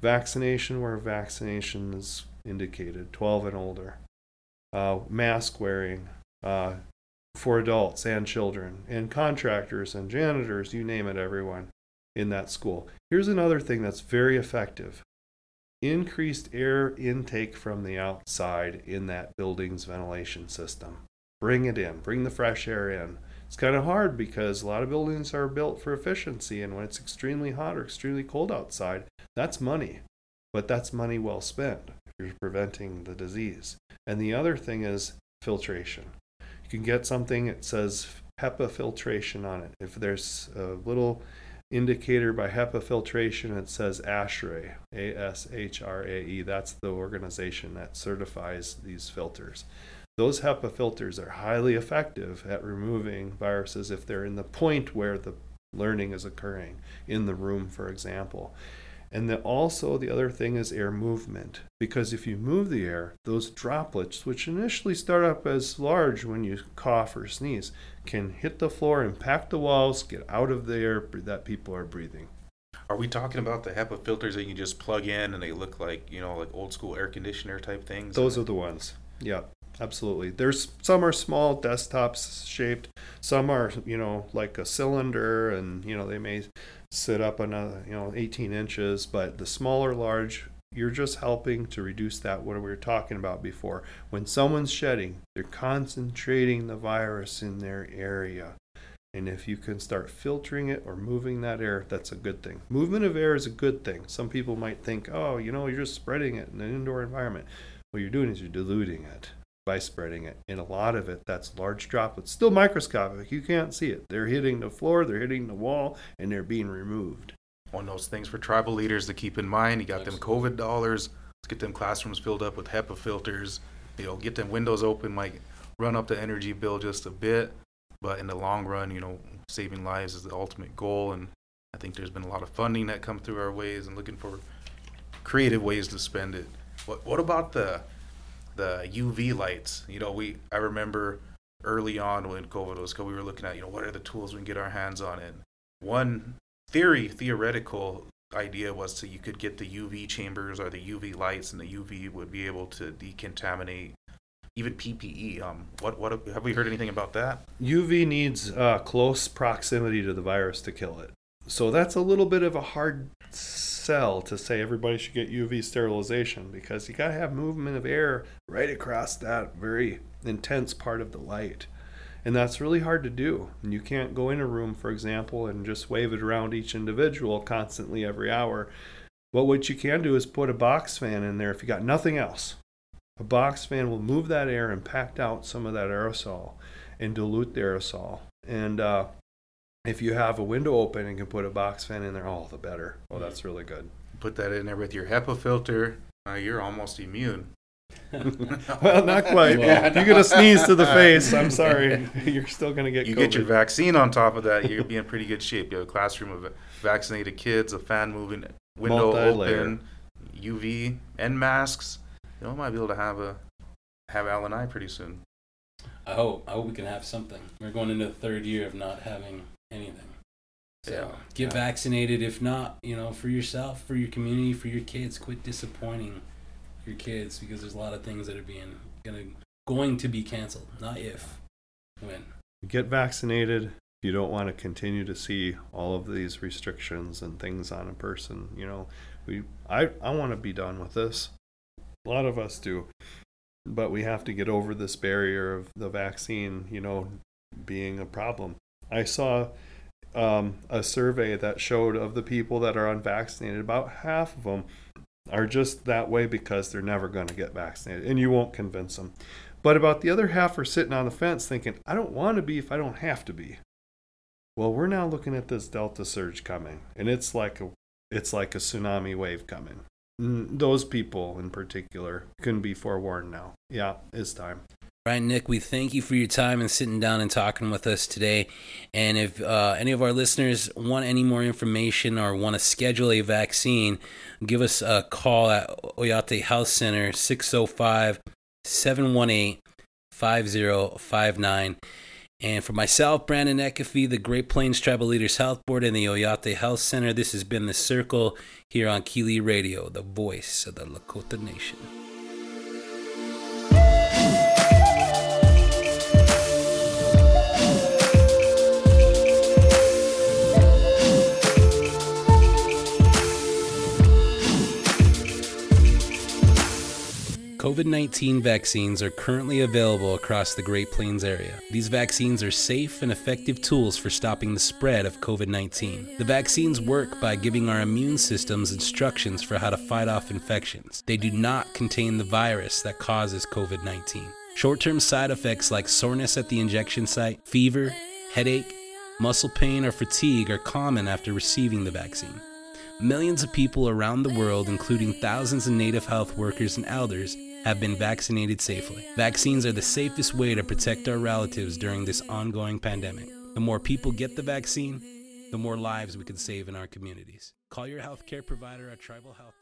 Vaccination where vaccination is indicated, 12 and older. Uh, mask wearing uh, for adults and children, and contractors and janitors, you name it, everyone in that school. Here's another thing that's very effective increased air intake from the outside in that building's ventilation system. Bring it in, bring the fresh air in. It's kind of hard because a lot of buildings are built for efficiency, and when it's extremely hot or extremely cold outside, that's money. But that's money well spent if you're preventing the disease. And the other thing is filtration. You can get something that says HEPA filtration on it. If there's a little indicator by HEPA filtration, it says ASHRAE, A S H R A E. That's the organization that certifies these filters. Those HEPA filters are highly effective at removing viruses if they're in the point where the learning is occurring, in the room, for example. And then also the other thing is air movement, because if you move the air, those droplets, which initially start up as large when you cough or sneeze, can hit the floor, impact the walls, get out of the air that people are breathing. Are we talking about the HEPA filters that you just plug in and they look like you know like old school air conditioner type things? Those are the ones. Yeah, absolutely. There's some are small desktops shaped. Some are you know like a cylinder, and you know they may sit up another you know 18 inches. But the smaller, large, you're just helping to reduce that what we were talking about before. When someone's shedding, they're concentrating the virus in their area. And if you can start filtering it or moving that air, that's a good thing. Movement of air is a good thing. Some people might think, oh, you know, you're just spreading it in an indoor environment. What you're doing is you're diluting it by spreading it. And a lot of it, that's large droplets, still microscopic. You can't see it. They're hitting the floor, they're hitting the wall, and they're being removed. One of those things for tribal leaders to keep in mind. You got them COVID dollars. Let's get them classrooms filled up with HEPA filters. You know, get them windows open. Might run up the energy bill just a bit, but in the long run, you know, saving lives is the ultimate goal. And I think there's been a lot of funding that come through our ways and looking for creative ways to spend it. What What about the the UV lights? You know, we I remember early on when COVID was, we were looking at you know what are the tools we can get our hands on, and one theory theoretical idea was to you could get the UV chambers or the UV lights, and the UV would be able to decontaminate even PPE. Um, what what have we heard anything about that? UV needs uh, close proximity to the virus to kill it. So that's a little bit of a hard sell to say everybody should get UV sterilization because you got to have movement of air right across that very intense part of the light. And that's really hard to do. And you can't go in a room, for example, and just wave it around each individual constantly every hour. But what you can do is put a box fan in there if you got nothing else. A box fan will move that air and pack out some of that aerosol and dilute the aerosol. And uh, if you have a window open and can put a box fan in there, oh, the better. Oh, that's really good. Put that in there with your HEPA filter. Uh, you're almost immune. well, not quite. Yeah, You're gonna sneeze to the face. I'm sorry. You're still gonna get. You COVID. get your vaccine on top of that, you're be in pretty good shape. You have a classroom of vaccinated kids, a fan moving, window Multi-layer. open, UV, and masks. You know, might be able to have a have LNI pretty soon. I hope. I hope we can have something. We're going into the third year of not having anything. So Yeah. get vaccinated. If not, you know, for yourself, for your community, for your kids. Quit disappointing your kids because there's a lot of things that are being gonna going to be canceled. Not if, when. get vaccinated if you don't want to continue to see all of these restrictions and things on a person you know we i i want to be done with this a lot of us do but we have to get over this barrier of the vaccine you know being a problem i saw um, a survey that showed of the people that are unvaccinated about half of them are just that way because they're never going to get vaccinated and you won't convince them but about the other half are sitting on the fence thinking, I don't want to be if I don't have to be. Well, we're now looking at this delta surge coming, and it's like a it's like a tsunami wave coming. Those people in particular can be forewarned now. Yeah, it's time. Right, Nick, we thank you for your time and sitting down and talking with us today. And if uh, any of our listeners want any more information or want to schedule a vaccine, give us a call at Oyate Health Center, 605 718 5059. And for myself, Brandon Ekefee, the Great Plains Tribal Leaders Health Board, and the Oyate Health Center, this has been The Circle here on KILI Radio, the voice of the Lakota Nation. COVID 19 vaccines are currently available across the Great Plains area. These vaccines are safe and effective tools for stopping the spread of COVID 19. The vaccines work by giving our immune systems instructions for how to fight off infections. They do not contain the virus that causes COVID 19. Short term side effects like soreness at the injection site, fever, headache, muscle pain, or fatigue are common after receiving the vaccine. Millions of people around the world, including thousands of native health workers and elders, have been vaccinated safely. Vaccines are the safest way to protect our relatives during this ongoing pandemic. The more people get the vaccine, the more lives we can save in our communities. Call your healthcare provider or tribal health.